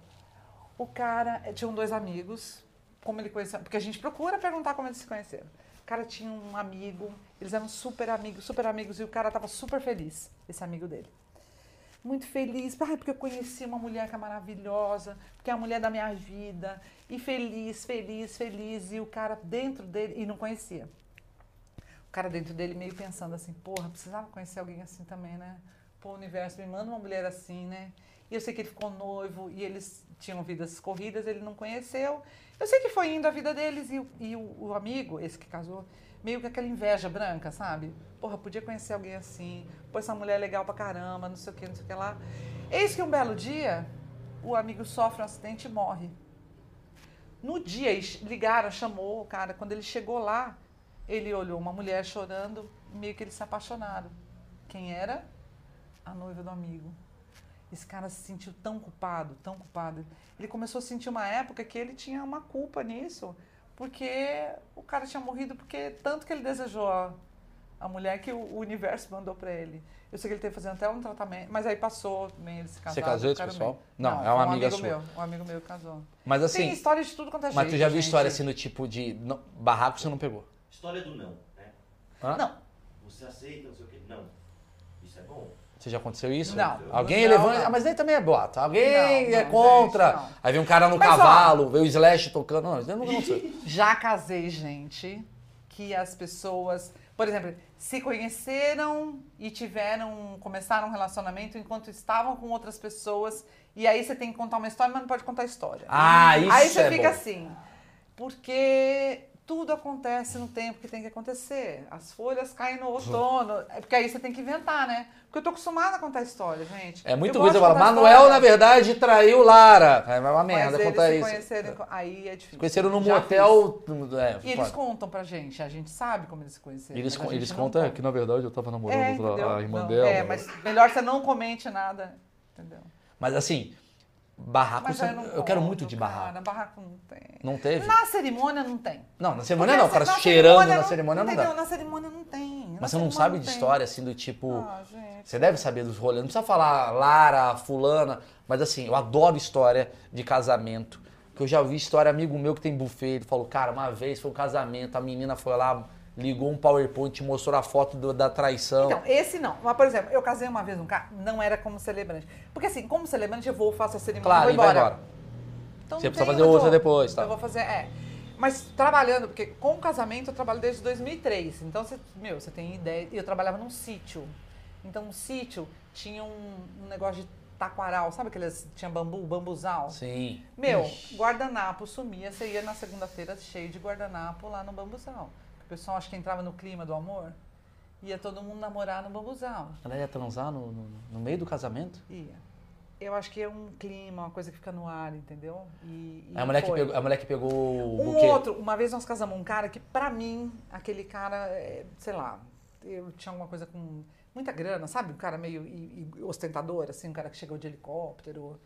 O cara tinham dois amigos. Como ele conheceu? Porque a gente procura perguntar como eles se conheceram. O cara tinha um amigo, eles eram super amigos, super amigos, e o cara tava super feliz, esse amigo dele. Muito feliz, ai, porque eu conheci uma mulher que é maravilhosa, porque é a mulher da minha vida, e feliz, feliz, feliz, e o cara dentro dele, e não conhecia. Cara dentro dele meio pensando assim, porra, precisava conhecer alguém assim também, né? Pô, o universo me manda uma mulher assim, né? E eu sei que ele ficou noivo e eles tinham vidas corridas, ele não conheceu. Eu sei que foi indo a vida deles e, o- e o, o amigo, esse que casou, meio que aquela inveja branca, sabe? Porra, podia conhecer alguém assim, pô, essa mulher é legal pra caramba, não sei o que, não sei o que lá. Eis que um belo dia, o amigo sofre um acidente e morre. No dia, ligaram, chamou o cara. Quando ele chegou lá, ele olhou uma mulher chorando, meio que eles se apaixonaram. Quem era? A noiva do amigo. Esse cara se sentiu tão culpado, tão culpado. Ele começou a sentir uma época que ele tinha uma culpa nisso, porque o cara tinha morrido porque tanto que ele desejou a, a mulher que o, o universo mandou pra ele. Eu sei que ele teve fazendo até um tratamento, mas aí passou também, eles se casaram. Você casou esse pessoal? bem. Não, é uma um amiga amigo sua. meu, um amigo meu casou. Mas Tem assim. história de tudo quanto é Mas tu jeito, já viu gente. história assim do tipo de. não, barraco você não pegou. História do não, né? Hã? Não, Você aceita, não sei o quê. Não. Isso é bom. Você já aconteceu isso? Não. Alguém Não, levanta. não. Ah, mas daí também é boato. Alguém Não, é não, contra. não. Aí vem um cara no Mas, ó. cavalo, vê o Slash tocando. Não, isso não aconteceu. já casei gente que as pessoas, por exemplo, se conheceram e tiveram, começaram um relacionamento enquanto estavam com outras pessoas e aí você tem que contar uma história, mas não pode contar a história. Ah, isso Aí você é fica bom. assim, porque tudo acontece no tempo que tem que acontecer. As folhas caem no outono. É porque aí você tem que inventar, né? Porque eu tô acostumada a contar história, gente. É muita Eu coisa. gosto Fala, de contar Manuel, na verdade, traiu Lara. É uma merda Mas eles contar isso. conheceram, aí é difícil. Conheceram num motel. É, E eles contam pra gente, a gente sabe como eles se conheceram. Eles, con- eles contam conta. que, na verdade, eu tava namorando É, outra- a irmã Não, dela. É, mas melhor você não comente nada, entendeu? Mas assim, barraco. Eu, não quero muito de cara, barraco. barraco não tem. Não teve? Na cerimônia não tem. Não, na cerimônia Porque não. O cara cheirando na cerimônia não entendeu? dá. Na cerimônia não tem. Na Mas você não sabe de tem. história assim do tipo. Ah. Você deve saber dos rolês, não precisa falar Lara, fulana, mas assim, eu adoro história de casamento. Que eu já ouvi história, amigo meu que tem buffet, ele falou, cara, uma vez foi um casamento, a menina foi lá, ligou um PowerPoint, mostrou a foto do- da traição. Então, esse não. Mas, por exemplo, eu casei uma vez um cara, não era como celebrante. Porque assim, como celebrante, eu vou, faço a cerimônia claro, e e vou vai embora. embora. Então, Você precisa fazer outra depois, tá? Eu vou fazer, é. Mas trabalhando, porque com o casamento eu trabalho desde 2003. Então, você, meu, você tem ideia. E eu trabalhava num sítio. Então, um sítio tinha um, um negócio de taquaral. Sabe aqueles. Tinha bambu, bambuzal? Sim. Meu, Ixi. guardanapo sumia. Você ia na segunda-feira cheio de guardanapo lá no bambuzal. O pessoal acho que entrava no clima do amor. Ia todo mundo namorar no bambuzal. Ela ia transar no, no- no meio do casamento? Ia. Eu acho que é um clima, uma coisa que fica no ar, entendeu? E, e É a mulher, que pegou, a mulher que pegou o Um buquê. outro, uma vez nós casamos um cara que, pra mim, aquele cara, é, sei lá, eu tinha alguma coisa com muita grana, sabe? Um cara meio e- e ostentador, assim, um cara que chegou de helicóptero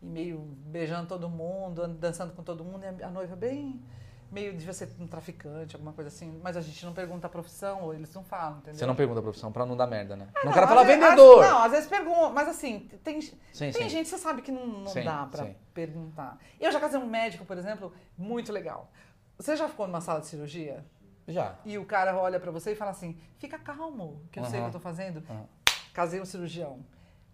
e meio beijando todo mundo, and- dançando com todo mundo, e a noiva bem, meio devia ser um traficante, alguma coisa assim. Mas a gente não pergunta a profissão, ou eles não falam, entendeu? Você não pergunta a profissão pra não dar merda, né? Ah, não quero falar vezes- vendedor. às- não, às vezes perguntam, mas assim, tem, Sim, tem sim. gente, você sabe que não, não Sim, dá pra perguntar. Eu já casei um médico, por exemplo, muito legal. Você já ficou numa sala de cirurgia? Já. E o cara olha pra você e fala assim: fica calmo, que eu sei o que eu tô fazendo. Aham. Casei um cirurgião.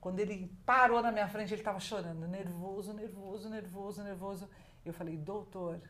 Quando ele parou na minha frente, ele tava chorando, nervoso, nervoso, nervoso, nervoso. Eu falei: doutor,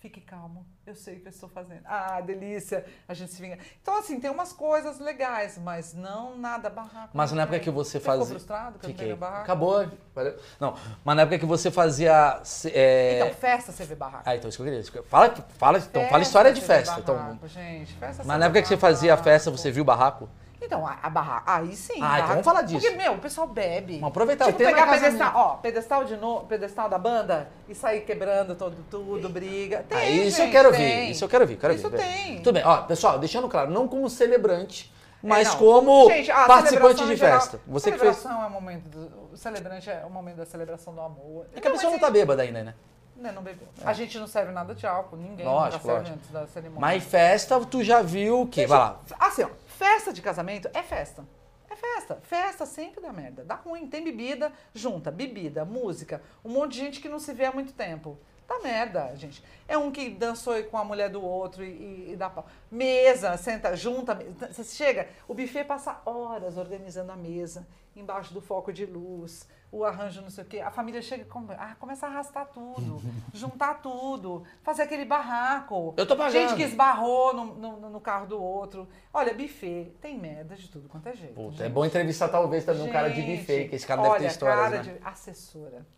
fique calmo, eu sei o que eu estou fazendo. Ah, delícia, a gente se vinga. Então, assim, tem umas coisas legais, mas não nada barraco. Mas na época que você ficou fazia. frustrado que eu Fiquei. tenho barraco? Acabou. valeu. Não, mas na época que você fazia. é, Então, festa você vê barraco. Ah, então isso que eu queria. eu- Fala, fala, então, fala história de festa. Então, barraco, gente, festa mas na época que você fazia a festa, você viu o barraco? Então, a, a barraca. Aí sim. Ah, então vamos falar disso. Porque, meu, o pessoal bebe. Vamos aproveitar, Tipo, o tema é pegar pedestal, ó, pedestal de novo, pedestal da banda e sair quebrando todo, tudo, briga. Tem, Ah, isso eu gente, quero tem. ver. Isso eu quero ver. Quero Isso ver, tem. Tudo bem. Ó, pessoal, deixando claro, não como celebrante, mas É, não. como Gente, participante de geral- festa. Você que fez. celebração é o momento do, o celebrante é o momento da celebração do amor. É que a pessoa não tá bêbada ainda, né? Né, não bebeu. A gente não serve nada de álcool, ninguém É. Lógico, nunca serve antes da cerimônia. Mas festa, tu já viu o quê? Vai lá. Assim, ó, festa de casamento é festa. É festa. Festa sempre dá merda. Dá ruim. Tem bebida, junta. Bebida, música. Um monte de gente que não se vê há muito tempo. Dá merda, gente. É um que dançou com a mulher do outro e, e- e dá pau. Mesa, senta, junta. Você chega, o buffet passa horas organizando a mesa, embaixo do foco de luz, o arranjo não sei o quê. A família chega e come- ah, começa a arrastar tudo, juntar tudo, fazer aquele barraco. Eu tô pagando. Gente que esbarrou no, no- no carro do outro. Olha, buffet tem merda de tudo quanto é jeito. Puta, gente. é bom entrevistar talvez também um cara de Gente, buffet, que esse cara olha, deve ter histórias, cara né? de assessora.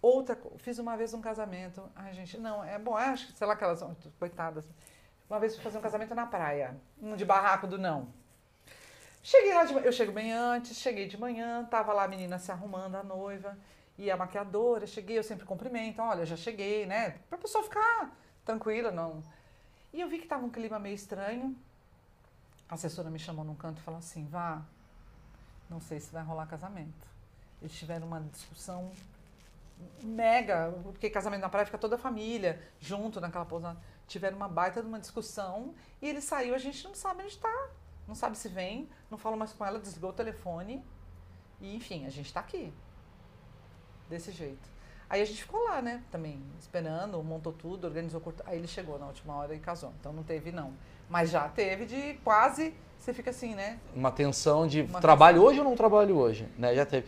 Outra fiz uma vez um casamento. Ai, gente, não, é bom, acho que, sei lá, aquelas coitadas. Uma vez fui fazer um casamento na praia, um de barraco do não. Cheguei lá, de, eu chego bem antes, cheguei de manhã, tava lá a menina se arrumando, a noiva, e a maquiadora, cheguei, eu sempre cumprimento, olha, já cheguei, né? Pra pessoa ficar tranquila, não. E eu vi que tava um clima meio estranho. A assessora me chamou num canto e falou assim, vá, não sei se vai rolar casamento. Eles tiveram uma discussão mega, porque casamento na praia fica toda a família junto naquela pousada. Tiveram uma baita de uma discussão e ele saiu, a gente não sabe onde está. Não sabe se vem, não falo mais com ela, desligou o telefone. E enfim, a gente tá aqui. Desse jeito. Aí a gente ficou lá, né? Também esperando, montou tudo, organizou curto. Aí ele chegou na última hora e casou. Então não teve, não. Mas já teve de quase. Você fica assim, né? Uma tensão de Uma trabalho hoje ou não trabalho hoje? Né? Já teve.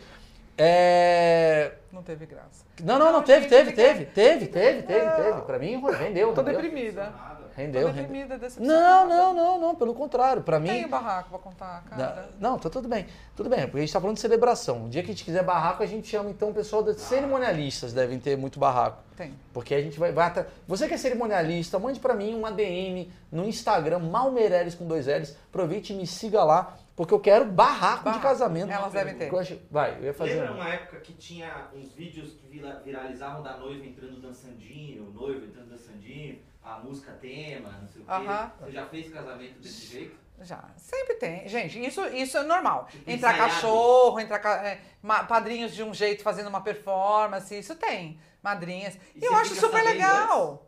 É... Não teve graça. Não, não, não, teve, teve, teve, teve, teve, teve, Não. teve. Pra mim, rendeu. Tô rendeu. deprimida. Rendeu, Tô deprimida, Não, não, não, não, pelo contrário. Pra mim. Tem barraco pra contar, cara. Não, tá tudo bem. Tudo bem, porque a gente tá falando de celebração. O dia que a gente quiser barraco, a gente chama então o pessoal dos cerimonialistas, devem ter muito barraco. Tem. Porque a gente vai. vai atra- Você que é cerimonialista, mande pra mim um ADM no Instagram, Malmeireles com dois L's. Aproveite e me siga lá, porque eu quero barraco, de casamento. Elas devem ter. Vai, eu ia fazer. Lembra um- uma época que tinha uns vídeos que vira- viralizavam da noiva entrando dançandinho, o noivo entrando dançandinho, a música tema, não sei o quê. Aham. Você já fez casamento desse jeito? Já. Sempre tem. Gente, isso, isso é normal. Tipo, Entrar ensaiado. cachorro, entrar ca- é, ma- padrinhos de um jeito fazendo uma performance, isso tem. Madrinhas. E E eu você acho fica super sabendo legal.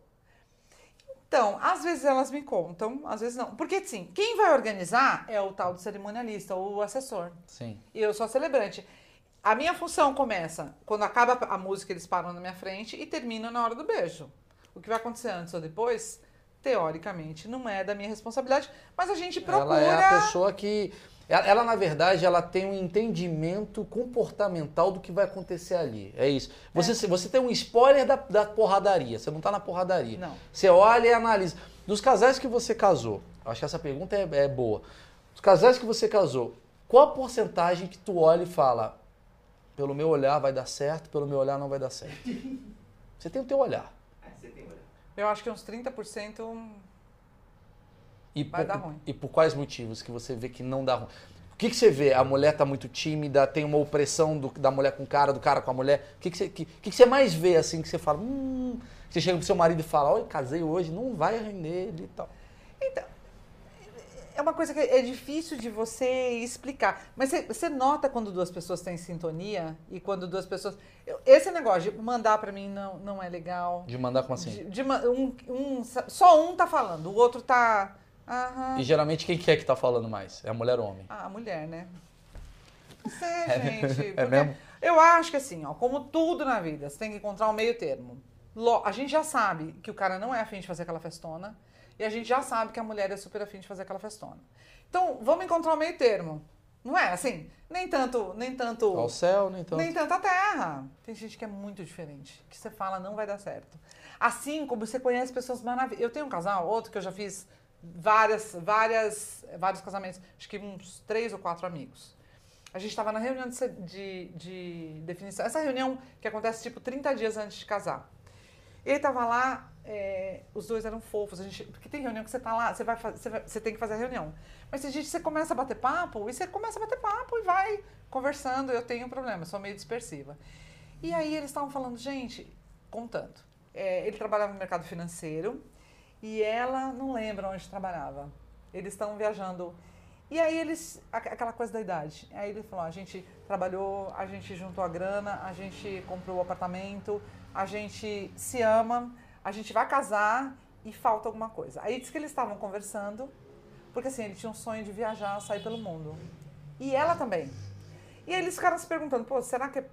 Então, às vezes elas me contam, às vezes não. Porque, assim, quem vai organizar é o tal do cerimonialista, ou o assessor. Sim. E eu sou a celebrante. A minha função começa quando acaba a música, eles param na minha frente e termina na hora do beijo. O que vai acontecer antes ou depois, teoricamente, não é da minha responsabilidade, mas a gente procura. Ela é a pessoa que. Ela, ela, na verdade, ela tem um entendimento comportamental do que vai acontecer ali. É isso. Você, você tem um spoiler da, da porradaria. Você não tá na porradaria. Não. Você olha e analisa. Dos casais que você casou, acho que essa pergunta é, é boa. Dos casais que você casou, qual a porcentagem que tu olha e fala, pelo meu olhar vai dar certo, pelo meu olhar não vai dar certo? Você tem o teu olhar. É, você tem olhado. Eu acho que uns 30% E Vai por, dar ruim. E por quais motivos que você vê que não dá ruim? O que, que você vê? A mulher tá muito tímida, tem uma opressão do- da mulher com o cara, do cara com a mulher. O que, que, você, que, que, que você mais vê assim que você fala? Hum, você chega pro seu marido e fala, olha, casei hoje, não vai render e tal. Então, é uma coisa que é difícil de você explicar. Mas você, você nota quando duas pessoas têm sintonia e quando duas pessoas. eu- Esse negócio de mandar pra mim não, não é legal. De mandar como assim? De- de um, um- só um tá falando, o outro tá. Aham. E geralmente quem que é que tá falando mais? É a mulher ou homem? Ah, a mulher, né? Não sei, É gente. mesmo? É porque mesmo? Eu acho que assim, ó, como tudo na vida, você tem que encontrar um meio termo. Lo- A gente já sabe que o cara não é afim de fazer aquela festona. E a gente já sabe que a mulher é super afim de fazer aquela festona. Então, vamos encontrar um meio termo. Não é assim? Nem tanto, nem tanto. Ao céu, nem tanto. Nem tanta terra. Tem gente que é muito diferente. Que você fala, não vai dar certo. Assim como você conhece pessoas maravilhosas. Eu tenho um casal, outro que eu já fiz várias, várias, vários casamentos. Acho que uns três ou quatro amigos. A gente estava na reunião de, de, de definição. Essa reunião que acontece tipo 30 dias antes de casar. Ele tava lá, é, os dois eram fofos. A gente, porque tem reunião que você tá lá, você, vai, você, vai- você tem que fazer a reunião. Mas tem gente que você começa a bater papo, e você começa a bater papo e vai conversando. Eu tenho um problema, sou meio dispersiva. E aí eles estavam falando, gente, contando. É, ele trabalhava no mercado financeiro e ela não lembra onde trabalhava. Eles estão viajando. E aí eles, aqu- aquela coisa da idade. Aí ele falou, a gente trabalhou, a gente juntou a grana, a gente comprou o apartamento, a gente se ama, a gente vai casar e falta alguma coisa. Aí disse que eles estavam conversando, porque assim, ele tinha um sonho de viajar, sair pelo mundo. E ela também. E aí eles ficaram se perguntando, pô, será que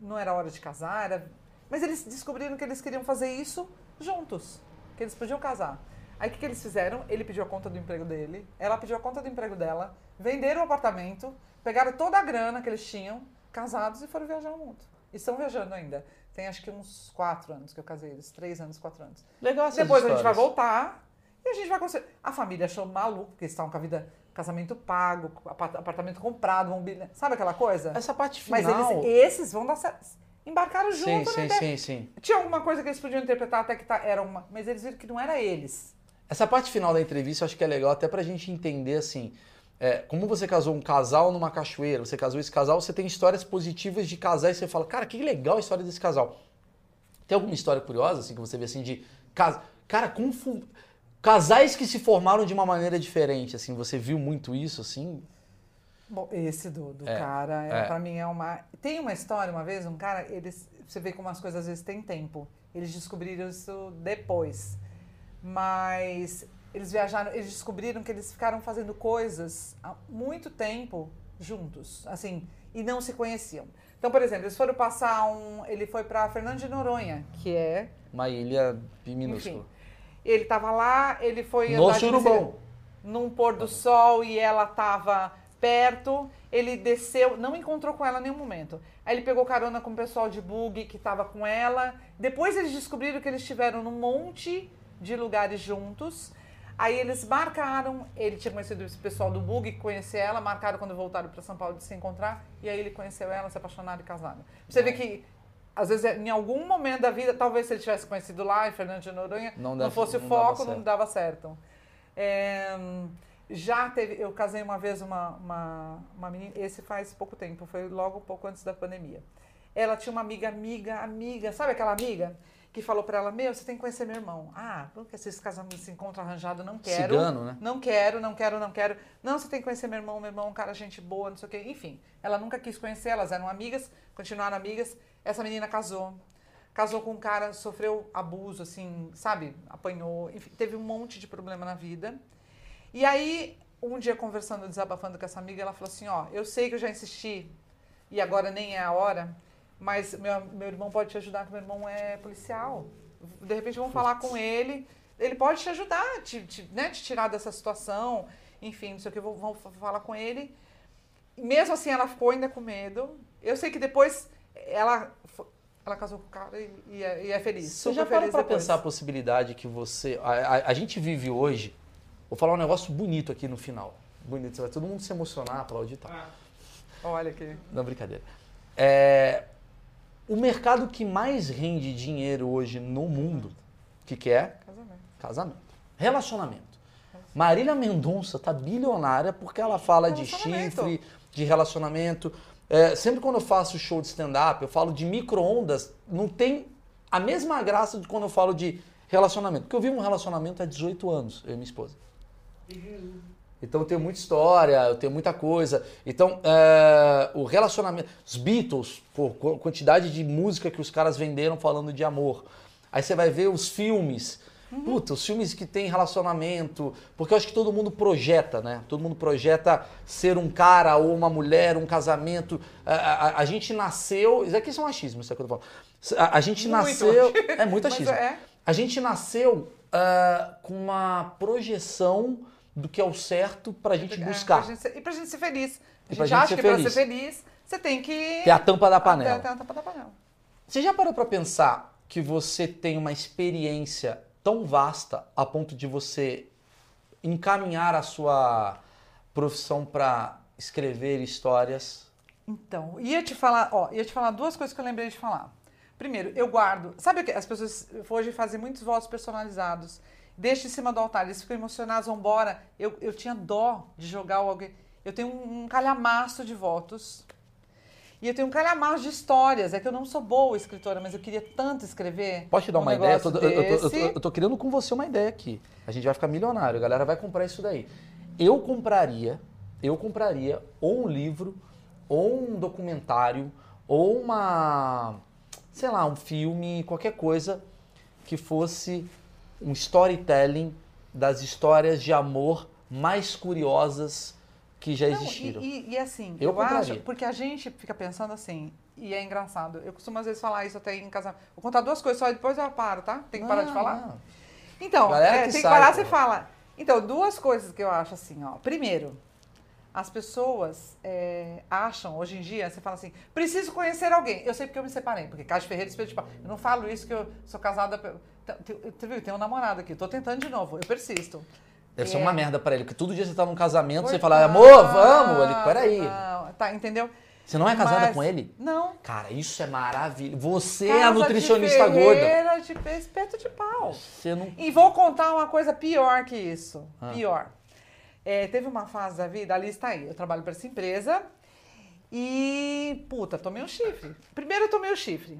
não era hora de casar? Era... Mas eles descobriram que eles queriam fazer isso juntos, que eles podiam casar. Aí o que, que eles fizeram? Ele pediu a conta do emprego dele, ela pediu a conta do emprego dela, venderam o apartamento, pegaram toda a grana que eles tinham, casados e foram viajar o mundo. E estão viajando ainda. Tem acho que uns quatro anos que eu casei eles, três anos, quatro anos. Legal essas Depois a gente vai histórias. voltar e a gente vai conseguir. A família achou maluco, porque eles estavam com a vida, casamento pago, apart- apartamento comprado, mobiliário. Sabe aquela coisa? Essa parte Mas final... eles, esses vão dar certo. Embarcaram Sim, junto, sim, né? sim, sim. Tinha alguma coisa que eles podiam interpretar até que tá, era uma. Mas eles viram que não era eles. Essa parte final da entrevista eu acho que é legal até pra gente entender assim. é, como você casou um casal numa cachoeira, você casou esse casal, você tem histórias positivas de casais você fala, cara, que legal a história desse casal. Tem alguma história curiosa, assim, que você vê assim, de. Cas... Cara, como. fu- Casais que se formaram de uma maneira diferente, assim, você viu muito isso, assim? Bom, esse do, do É, cara, é, é. pra mim é uma. Tem uma história, uma vez, um cara, eles. Você vê como as coisas às vezes têm tempo. Eles descobriram isso depois. Mas eles viajaram, eles descobriram que eles ficaram fazendo coisas há muito tempo juntos, assim, e não se conheciam. Então, por exemplo, eles foram passar um. Ele foi pra Fernando de Noronha, que é. Uma ilha minúscula. Enfim. Ele tava lá, ele foi No surubão. num pôr do sol e ela tava perto. Ele desceu, não encontrou com ela em nenhum momento. Aí ele pegou carona com o pessoal de bug que tava com ela. Depois eles descobriram que eles estiveram num monte de lugares juntos. Aí eles marcaram, ele tinha conhecido esse pessoal do bug, conhecer ela, marcaram quando voltaram para São Paulo de se encontrar, e aí ele conheceu ela, se apaixonaram e casaram. Você vê que às vezes, em algum momento da vida, talvez se ele tivesse conhecido lá em Fernando de Noronha, Não não, deve- fosse o não dava foco, não certo. dava certo. É, já teve, eu casei uma vez uma, uma, uma menina, esse faz pouco tempo, foi logo um pouco antes da pandemia. Ela tinha uma amiga, amiga, amiga, sabe aquela amiga que falou pra ela, meu, você tem que conhecer meu irmão. Ah, porque esses casamentos se encontram arranjado, não quero. Cigano, né? Não quero, não quero, não quero. Não, você tem que conhecer meu irmão, meu irmão é um cara gente boa, não sei o quê. Enfim, ela nunca quis conhecer, elas eram amigas, continuaram amigas. Essa menina casou. Casou com um cara, sofreu abuso, assim, sabe? Apanhou, enfim, teve um monte de problema na vida. E aí, um dia conversando, desabafando com essa amiga, ela falou assim, ó, eu sei que eu já insisti e agora nem é a hora, mas meu, meu irmão pode te ajudar, que meu irmão é policial. De repente vamos falar com ele, ele pode te ajudar, te, te, né, te tirar dessa situação, enfim, não sei o que, vamos falar com ele. Mesmo assim, ela ficou ainda com medo. Eu sei que depois ela, ela casou com o cara e, e é, e é feliz. Você super já parou depois. pensar a possibilidade que você. A, a- a gente vive hoje. Vou falar um negócio bonito aqui no final. Bonito, você vai todo mundo se emocionar, aplaudir e tal. Ah, Olha aqui. Não, brincadeira. É, o mercado que mais rende dinheiro hoje no mundo, o que, que é? Casamento. Casamento. Relacionamento. Marília Mendonça tá bilionária porque ela fala de chifre, de relacionamento. É, sempre quando eu faço show de stand-up, eu falo de micro-ondas, não tem a mesma graça de quando eu falo de relacionamento. Porque eu vivo um relacionamento há 18 anos, eu e minha esposa. Então eu tenho muita história, eu tenho muita coisa. Então, é, o relacionamento. Os Beatles, qu- quantidade de música que os caras venderam falando de amor. Aí você vai ver os filmes. Puta, os filmes que tem relacionamento. Porque eu acho que todo mundo projeta, né? Todo mundo projeta ser um cara ou uma mulher, um casamento. A, a- a gente nasceu. Isso aqui são achismos, isso é o que eu tô falando. A, a gente Muito nasceu. É muito achismo. é. A gente nasceu ah, com uma projeção do que é o certo pra gente É, buscar. e pra gente ser feliz. A pra gente acha ser que pra feliz. ser feliz, você tem que. Ter a tampa da panela. até a tampa da panela. Você já parou pra pensar que você tem uma experiência tão vasta a ponto de você encaminhar a sua profissão pra escrever histórias? Então, ia te falar, ó, ia te falar duas coisas que eu lembrei de falar. Primeiro, eu guardo. Sabe o que as pessoas hoje fazem muitos votos personalizados? Deixa em cima do altar, eles ficam emocionados, vão embora. Eu, eu tinha dó de jogar alguém. Eu tenho um, um calhamaço de votos. E eu tenho um calhamaço de histórias. É que eu não sou boa escritora, mas eu queria tanto escrever. Posso te dar um uma ideia? Eu tô, eu tô- tô- eu tô criando com você uma ideia aqui. A gente vai ficar milionário, a galera vai comprar isso daí. Eu compraria eu compraria ou um livro, ou um documentário, ou uma, sei lá, um filme, qualquer coisa que fosse um storytelling das histórias de amor mais curiosas que já Não, existiram. e, e- e assim, Eu eu, acho, porque a gente fica pensando assim, e é engraçado. Eu costumo às vezes falar isso até em casamento. Vou contar duas coisas só e depois eu paro, tá? Tem que parar de Não, falar? não. Então, é, que tem que parar, pô. você fala. Então, duas coisas que eu acho assim, ó. Primeiro, as pessoas é, acham, hoje em dia, você fala assim, preciso conhecer alguém. Eu sei porque eu me separei, porque Cássio Ferreira Espírito de Pau. Eu não falo isso que eu sou casada. Tem- Você viu? Tem um namorado aqui. Tô tentando de novo, eu persisto. Deve ser É. uma merda pra ele, porque todo dia você tá num casamento, você Coitado, fala, amor, vamos! Ele, peraí. não, Tá, entendeu? Você não é casada Mas- com ele? Não. Cara, isso é maravilhoso. Você é a Casa de nutricionista gorda. De pe- espeto de pau. Você não. E vou contar uma coisa pior que isso. Ah. Pior. É, teve uma fase da vida, ali está aí. Eu trabalho para essa empresa e, puta, tomei um chifre. Primeiro eu tomei o chifre.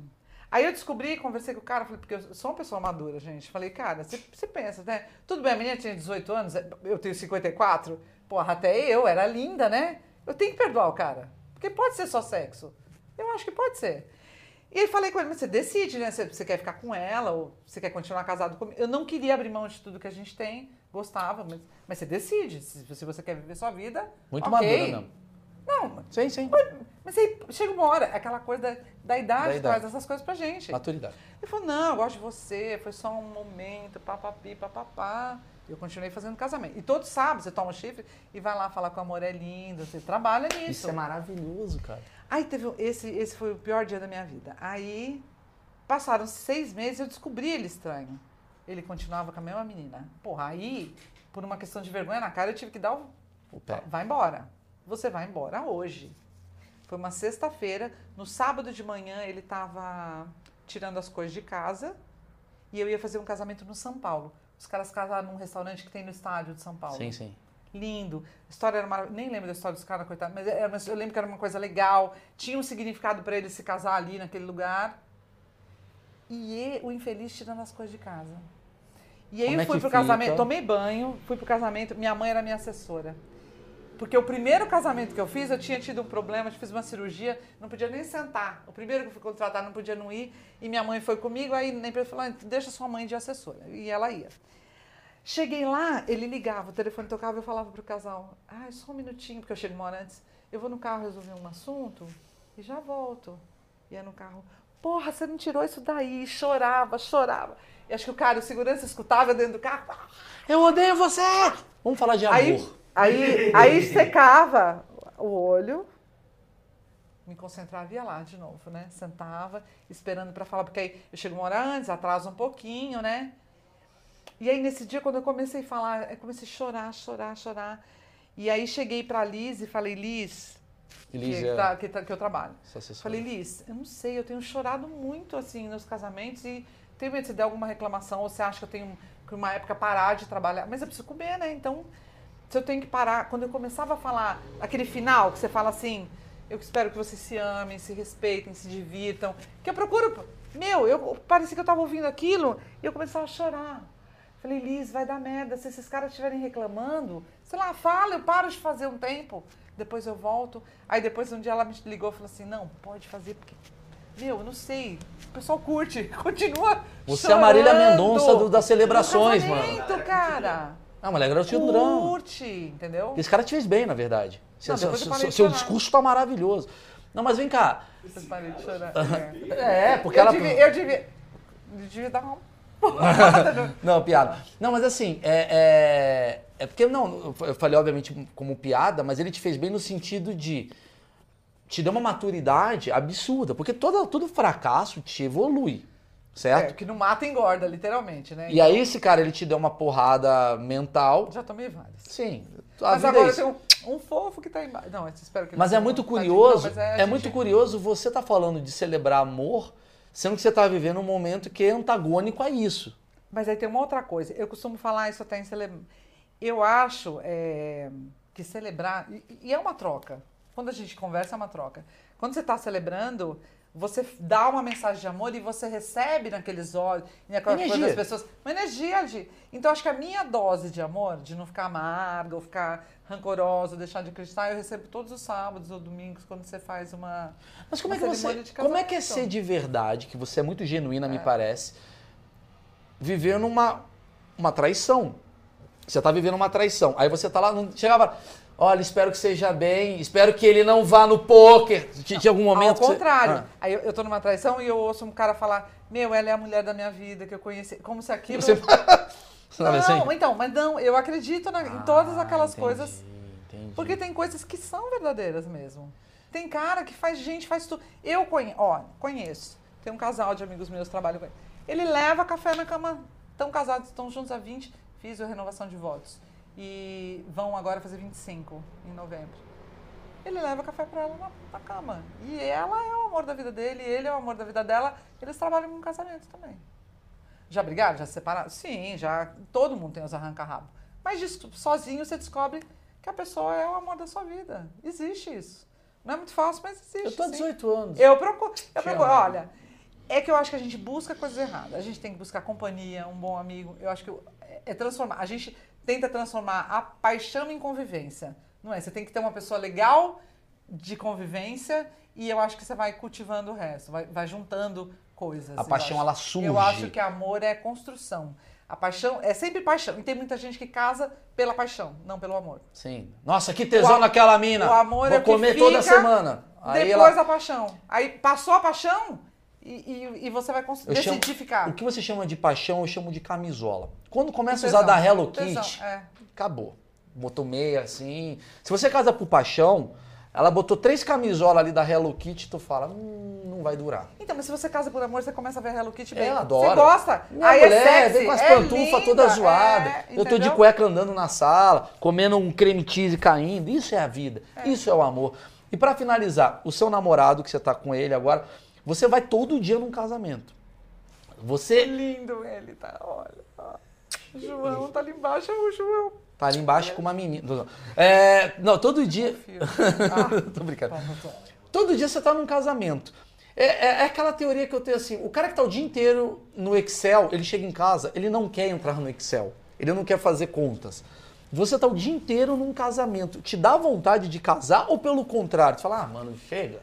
Aí eu descobri, conversei com o cara, falei, porque eu sou uma pessoa madura, gente. Falei, cara, você, pensa, né? Tudo bem, a menina tinha 18 anos, eu tenho 54. Porra, até eu era linda, né? Eu tenho que perdoar o cara. Porque pode ser só sexo. Eu acho que pode ser. E aí falei com ele, mas você decide, né? Você, você quer ficar com ela ou você quer continuar casado comigo? Eu não queria abrir mão de tudo que a gente tem, gostava, mas, mas você decide. Se, se você quer viver sua vida. Muito ok. madura, não. Não, Sim, sim. mas aí chega uma hora, aquela coisa da, da idade Da idade. traz essas coisas pra gente. Maturidade. Ele falou, não, eu gosto de você, foi só um momento, papapi, papapá. Eu continuei fazendo casamento. E todo sábado você toma um chifre e vai lá falar com o amor é lindo, você trabalha nisso. Isso é maravilhoso, cara. Aí teve esse, esse foi o pior dia da minha vida. Aí passaram seis meses e eu descobri ele estranho. Ele continuava com a mesma menina. Porra, aí, por uma questão de vergonha na cara, eu tive que dar o. O pé. Vai embora. Você vai embora hoje. Foi uma sexta-feira. No sábado de manhã ele estava tirando as coisas de casa e eu ia fazer um casamento no São Paulo. Os caras casaram num restaurante que tem no estádio de São Paulo Sim, sim. lindo. A história era maravilhosa. Nem lembro da história dos caras, coitado, mas era uma- eu lembro que era uma coisa legal. Tinha um significado para ele se casar ali naquele lugar. E e- o infeliz tirando as coisas de casa. E aí Como eu é fui que pro fica? casamento, tomei banho, fui pro casamento. Minha mãe era minha assessora. Porque o primeiro casamento que eu fiz, eu tinha tido um problema, eu fiz uma cirurgia, não podia nem sentar. O primeiro que eu fui contratar não podia não ir. E minha mãe foi comigo, aí empresa falou, "Ah, deixa sua mãe de assessora. E ela ia. Cheguei lá, ele ligava, o telefone tocava, eu falava pro casal, ah, só um minutinho, porque eu chego uma hora antes, eu vou no carro resolver um assunto e já volto. Ia no carro, porra, você não tirou isso daí, chorava, chorava. E acho que o cara, o segurança escutava dentro do carro, Eu odeio você! Vamos falar de amor. Aí, aí, aí secava o olho, me concentrava e ia lá de novo, né? Sentava, esperando para falar, porque aí eu chego uma hora antes, atraso um pouquinho, né? E aí nesse dia, quando eu comecei a falar, eu comecei a chorar, chorar, chorar. E aí cheguei para Liz e falei, Liz, Liz que, é tá- que, tá- que eu trabalho. Falei, Liz, eu não sei, eu tenho chorado muito assim nos casamentos e tenho medo de der alguma reclamação ou você acha que eu tenho que uma época parar de trabalhar. Mas eu preciso comer, né? Então, se eu tenho que parar. Quando eu começava a falar aquele final que você fala assim, eu espero que vocês se amem, se respeitem, se divirtam. Que eu procuro. Meu, eu parecia que eu tava ouvindo aquilo e eu começava a chorar. Falei, Liz, vai dar merda. Se esses caras estiverem reclamando, sei lá, fala, eu paro de fazer um tempo. Depois eu volto. Aí depois um dia ela me ligou e falou assim: não, pode fazer, porque. Meu, eu não sei. O pessoal curte, continua. Você é a Marília chorando. Mendonça do- das celebrações, No mano. cara. Ah, mas legal tinha um drama. Curte, entendeu? Esse cara te fez bem, na verdade. Seu, Não, seu, seu- parei seu discurso tá maravilhoso. Não, mas vem cá. Vocês parem de chorar. É, porque eu, ela. devia, eu devia. eu devia dar uma. Não, piada. Não, mas assim, é, é, é porque, não, eu falei obviamente como piada, mas ele te fez bem no sentido de te deu uma maturidade absurda, porque todo, todo fracasso te evolui, É, certo? que não mata engorda, literalmente, né? E aí esse cara, ele te deu uma porrada mental, Já tomei várias. sim, Mas vida agora é tem um, um fofo que tá embaixo. Não, espero que ele Mas não é muito curioso, não, mas é, a gente- muito curioso você tá falando de celebrar amor, sendo que você tá vivendo um momento que é antagônico a isso. Mas aí tem uma outra coisa. Eu costumo falar isso até em celebrar. Eu acho é, que celebrar. E, e é uma troca. Quando a gente conversa, é uma troca. Quando você está celebrando, você dá uma mensagem de amor e você recebe naqueles olhos, e naquela coisa Energia. das pessoas, uma energia de. Então acho que a minha dose de amor, de não ficar amarga ou ficar rancorosa, ou deixar de acreditar, eu recebo todos os sábados ou domingos quando você faz uma. Mas como é, que uma você, como é que é ser de verdade, que você é muito genuína, me parece, viver numa uma traição? Você tá vivendo uma traição. Aí você tá lá, não chegava, olha, espero que seja bem, espero que ele não vá no poker. Tinha tinha algum momento Ao que você- contrário. Ah. Aí eu, eu tô numa traição e eu ouço um cara falar: Meu, ela é a mulher da minha vida, que eu conheci. Como se aquilo. Você... Sabe não, assim? então, mas não, eu acredito na- em todas Ah, aquelas entendi, coisas. entendi. Porque tem coisas que são verdadeiras mesmo. Tem cara que faz gente, faz tudo. Eu conheço, ó, conheço. Tem um casal de amigos meus que trabalham com ele. Ele leva café na cama, estão casados, estão juntos há 20, fiz a renovação de votos. E vão agora fazer 25 em novembro. Ele leva café pra ela na, na cama. E ela é o amor da vida dele, ele é o amor da vida dela. Eles trabalham com casamento também. Já brigaram? Já se separaram? Sim, já. Todo mundo tem os arranca-rabo. Mas sozinho você descobre que a pessoa é o amor da sua vida. Existe isso. Não é muito fácil, mas existe. Eu tô há sim. 18 anos. Eu procuro. Eu procuro. Olha, é que eu acho que a gente busca coisas erradas. A gente tem que buscar companhia, um bom amigo. Eu acho que é- é transformar. A gente tenta transformar a paixão em convivência. Não é? Você tem que ter uma pessoa legal de convivência e eu acho que você vai cultivando o resto, vai, vai juntando coisas. A paixão, acho. ela surge. Eu acho que amor é construção. A paixão é sempre paixão. E tem muita gente que casa pela paixão, não pelo amor. Sim. Nossa, que tesão O naquela mina. o amor Vou é comer toda semana. Aí Depois ela... a paixão. Aí passou a paixão e, e, e você vai decidir chamo- ficar. O que você chama de paixão, eu chamo de camisola. Quando começa a usar da Hello Kitty, é. acabou. Botou meia assim. Se você casa por paixão, ela botou três camisolas ali da Hello Kitty, tu fala, hum, não vai durar. Então, mas se você casa por amor, você começa a ver Hello Kitty bem. Eu adoro. Você gosta. Minha Aí mulher é sexy, vem com as é pantufas todas zoadas. é, eu tô de cueca andando na sala, comendo um creme cheese caindo. Isso é a vida. Isso é o amor. E pra finalizar, o seu namorado, que você tá com ele agora, você vai todo dia num casamento. Você Lindo ele, tá? Olha. ó. João tá ali embaixo, é o João. tá ali embaixo com uma menina. Não, não. É, não, todo dia. Ah, Tô brincando. Todo dia você tá num casamento. É, é- é aquela teoria que eu tenho assim: o cara que tá o dia inteiro no Excel, ele chega em casa, ele não quer entrar no Excel. Ele não quer fazer contas. Você tá o dia inteiro num casamento. Te dá vontade de casar ou pelo contrário? Você fala, ah, mano, chega.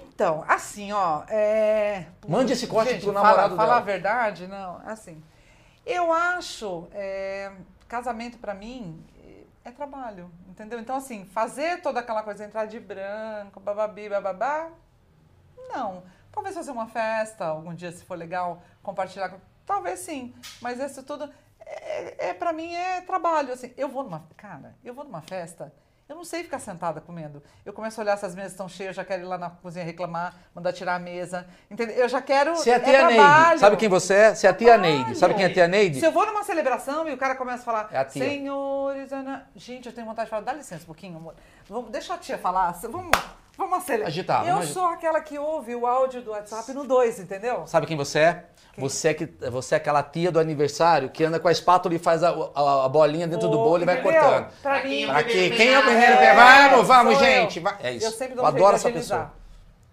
Então, assim, ó. É... Mande esse corte Gente, pro fala- namorado Falar a dela. verdade, não. Assim. Eu acho. é, Casamento pra mim é trabalho, entendeu? Então, assim, fazer toda aquela coisa, entrar de branco, bababi, bababá. Não. Talvez fazer uma festa, algum dia, se for legal, compartilhar. com- Talvez sim. Mas isso tudo. É, é, pra mim é trabalho. Assim, eu vou numa. Cara, eu vou numa festa. Eu não sei ficar sentada comendo. Eu começo a olhar se as mesas estão cheias, eu já quero ir lá na cozinha reclamar, mandar tirar a mesa. Entendeu? Eu já quero. Você é a tia trabalho. Neide. Sabe quem você é? Você é a tia Neide. Sabe quem é a tia Neide? Se eu vou numa celebração e o cara começa a falar, É a tia. senhores, Ana... gente, eu tenho vontade de falar, dá licença um pouquinho, amor. Vamos, deixa a tia falar, vamos, vamos acelerar. Agitar, Eu sou aquela que ouve o áudio do WhatsApp no 2, entendeu? Sabe quem você é? Você é, que, você é aquela tia do aniversário que anda com a espátula e faz a, a- a bolinha dentro do O- bolo e vai entendeu? cortando. Pra mim, Pra quê? primeiro Quem é o primeiro? É, vamos, vamos, eu. gente. vai. É isso. Eu sempre Eu, dou um adoro essa pessoa.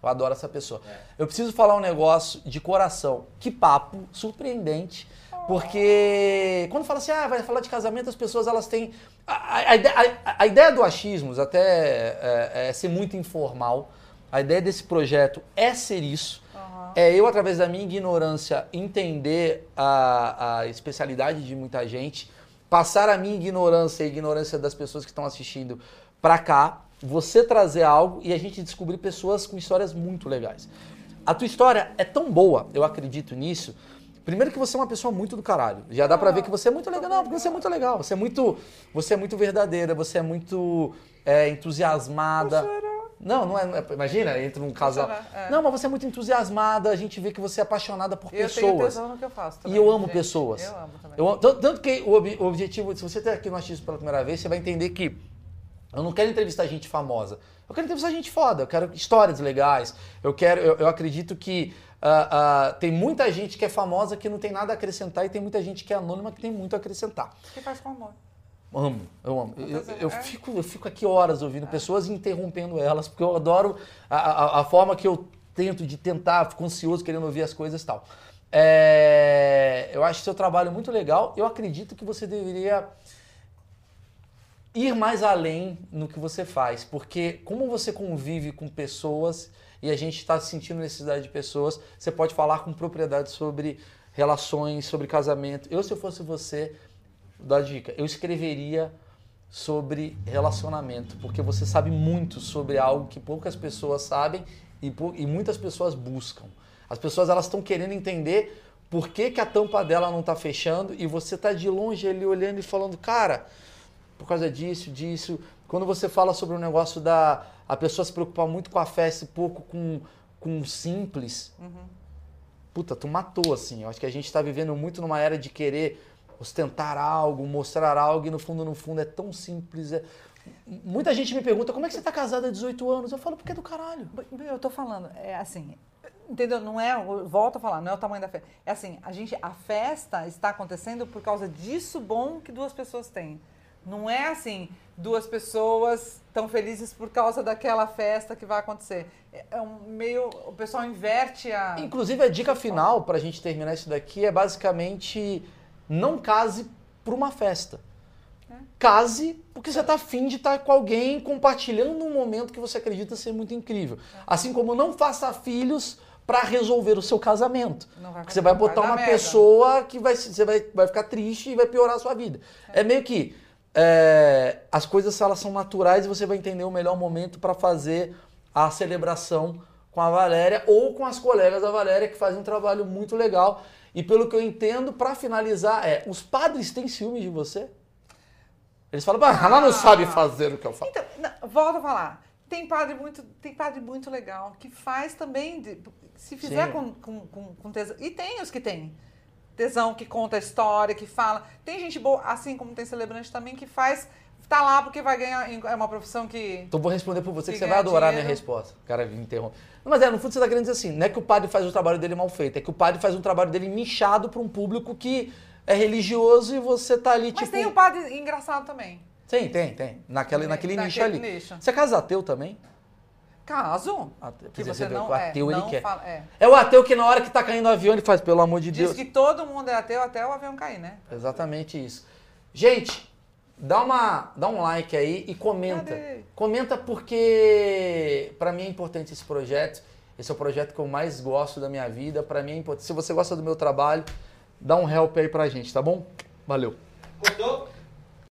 Eu adoro essa pessoa. Eu preciso falar um negócio de coração. Que papo surpreendente. Porque quando fala assim, ah, vai falar de casamento, as pessoas elas têm. A, a- a a- ideia do achismos até é, é ser muito informal. A ideia desse projeto é ser isso. É eu, através da minha ignorância, entender a, a especialidade de muita gente, passar a minha ignorância e a ignorância das pessoas que estão assistindo pra cá, você trazer algo e a gente descobrir pessoas com histórias muito legais. A tua história é tão boa, eu acredito nisso. Primeiro que você é uma pessoa muito do caralho. Já dá pra ver que você é muito legal. Não, porque você é muito legal. Você é muito, você é muito verdadeira, você é muito é, entusiasmada. Não, não é, não é- Imagina, entra um casal. é. Não, mas você é muito entusiasmada, a gente vê que você é apaixonada por Eu tenho pessoas. tesão no que eu faço E também, eu amo gente. pessoas. Eu amo também. Eu tanto que o, ob- o objetivo, se você está aqui no Achismo pela primeira vez, você vai entender que eu não quero entrevistar gente famosa. Eu quero entrevistar gente foda, eu quero histórias legais. Eu quero, eu, eu acredito que ah, tem muita gente que é famosa que não tem nada a acrescentar e tem muita gente que é anônima que tem muito a acrescentar. O que faz com amor? Amo, eu amo. Eu, eu é. fico, eu fico aqui horas ouvindo pessoas e interrompendo elas, porque eu adoro a, a, a forma que eu tento, de tentar, fico ansioso querendo ouvir as coisas e tal. É, eu acho seu trabalho muito legal. Eu acredito que você deveria ir mais além no que você faz, porque como você convive com pessoas e a gente está sentindo necessidade de pessoas, você pode falar com propriedade sobre relações, sobre casamento. Eu, se eu fosse você, dá dica, eu escreveria sobre relacionamento, porque você sabe muito sobre algo que poucas pessoas sabem e, e muitas pessoas buscam. As pessoas elas estão querendo entender por que, que a tampa dela não está fechando e você está de longe ali olhando e falando, cara, por causa disso, disso. Quando você fala sobre o um negócio da a pessoa se preocupar muito com a festa e pouco com, com o simples, uhum. puta, tu matou assim. Eu acho que a gente está vivendo muito numa era de querer ostentar algo, mostrar algo e no fundo, no fundo é tão simples. É... Muita gente me pergunta como é que você está casada há 18 anos? Eu falo, porque é do caralho. Eu tô falando, é assim, entendeu? Não é, volto a falar, não é o tamanho da festa. É assim, a gente, a festa está acontecendo por causa disso bom que duas pessoas têm. Não é assim, duas pessoas tão felizes por causa daquela festa que vai acontecer. É, é um meio. O pessoal inverte a. Inclusive, a dica final, para a gente terminar isso daqui, é basicamente não case por uma festa. É. Case porque você está afim de estar tá com alguém compartilhando um momento que você acredita ser muito incrível. É. Assim como não faça filhos para resolver o seu casamento. Vai você vai botar vai uma pessoa que vai, você vai, vai ficar triste e vai piorar a sua vida. É, é meio que é, as coisas elas são naturais e você vai entender o melhor momento para fazer a celebração com a Valéria ou com as colegas da Valéria que fazem um trabalho muito legal. E pelo que eu entendo, para finalizar, é: os padres têm ciúme de você? Eles falam, ah, ela não sabe fazer o que eu faço. Então, não, volta a falar. Tem padre muito, tem padre muito legal que faz também, de, se fizer com, com, com, com tesão. E tem os que tem tesão, que conta a história, que fala. Tem gente boa, assim como tem celebrante também, que faz. Tá lá porque vai ganhar. É uma profissão que. Então vou responder por você que, que você vai adorar a minha resposta. O cara me interrompe. Mas é, no fundo você tá querendo dizer assim: não é que o padre faz o trabalho dele mal feito, é que o padre faz um trabalho dele nichado para um público que é religioso e você tá ali tipo. Mas tem o padre engraçado também. Tem, tem, tem. Naquela, naquele, naquele nicho ali. Nicho. Você é casa ateu também? Caso que você não, o ateu é, ele quer. Fala, é. é. o ateu que na hora que tá caindo o avião ele faz, pelo amor de Diz Deus. Diz que todo mundo é ateu até o avião cair, né? Exatamente isso. Gente, dá, uma, dá um like aí e comenta. Cadê? Comenta porque para mim é importante esse projeto. Esse é o projeto que eu mais gosto da minha vida. Para mim é importante. Se você gosta do meu trabalho, dá um help aí pra gente, tá bom? Valeu. Gostou?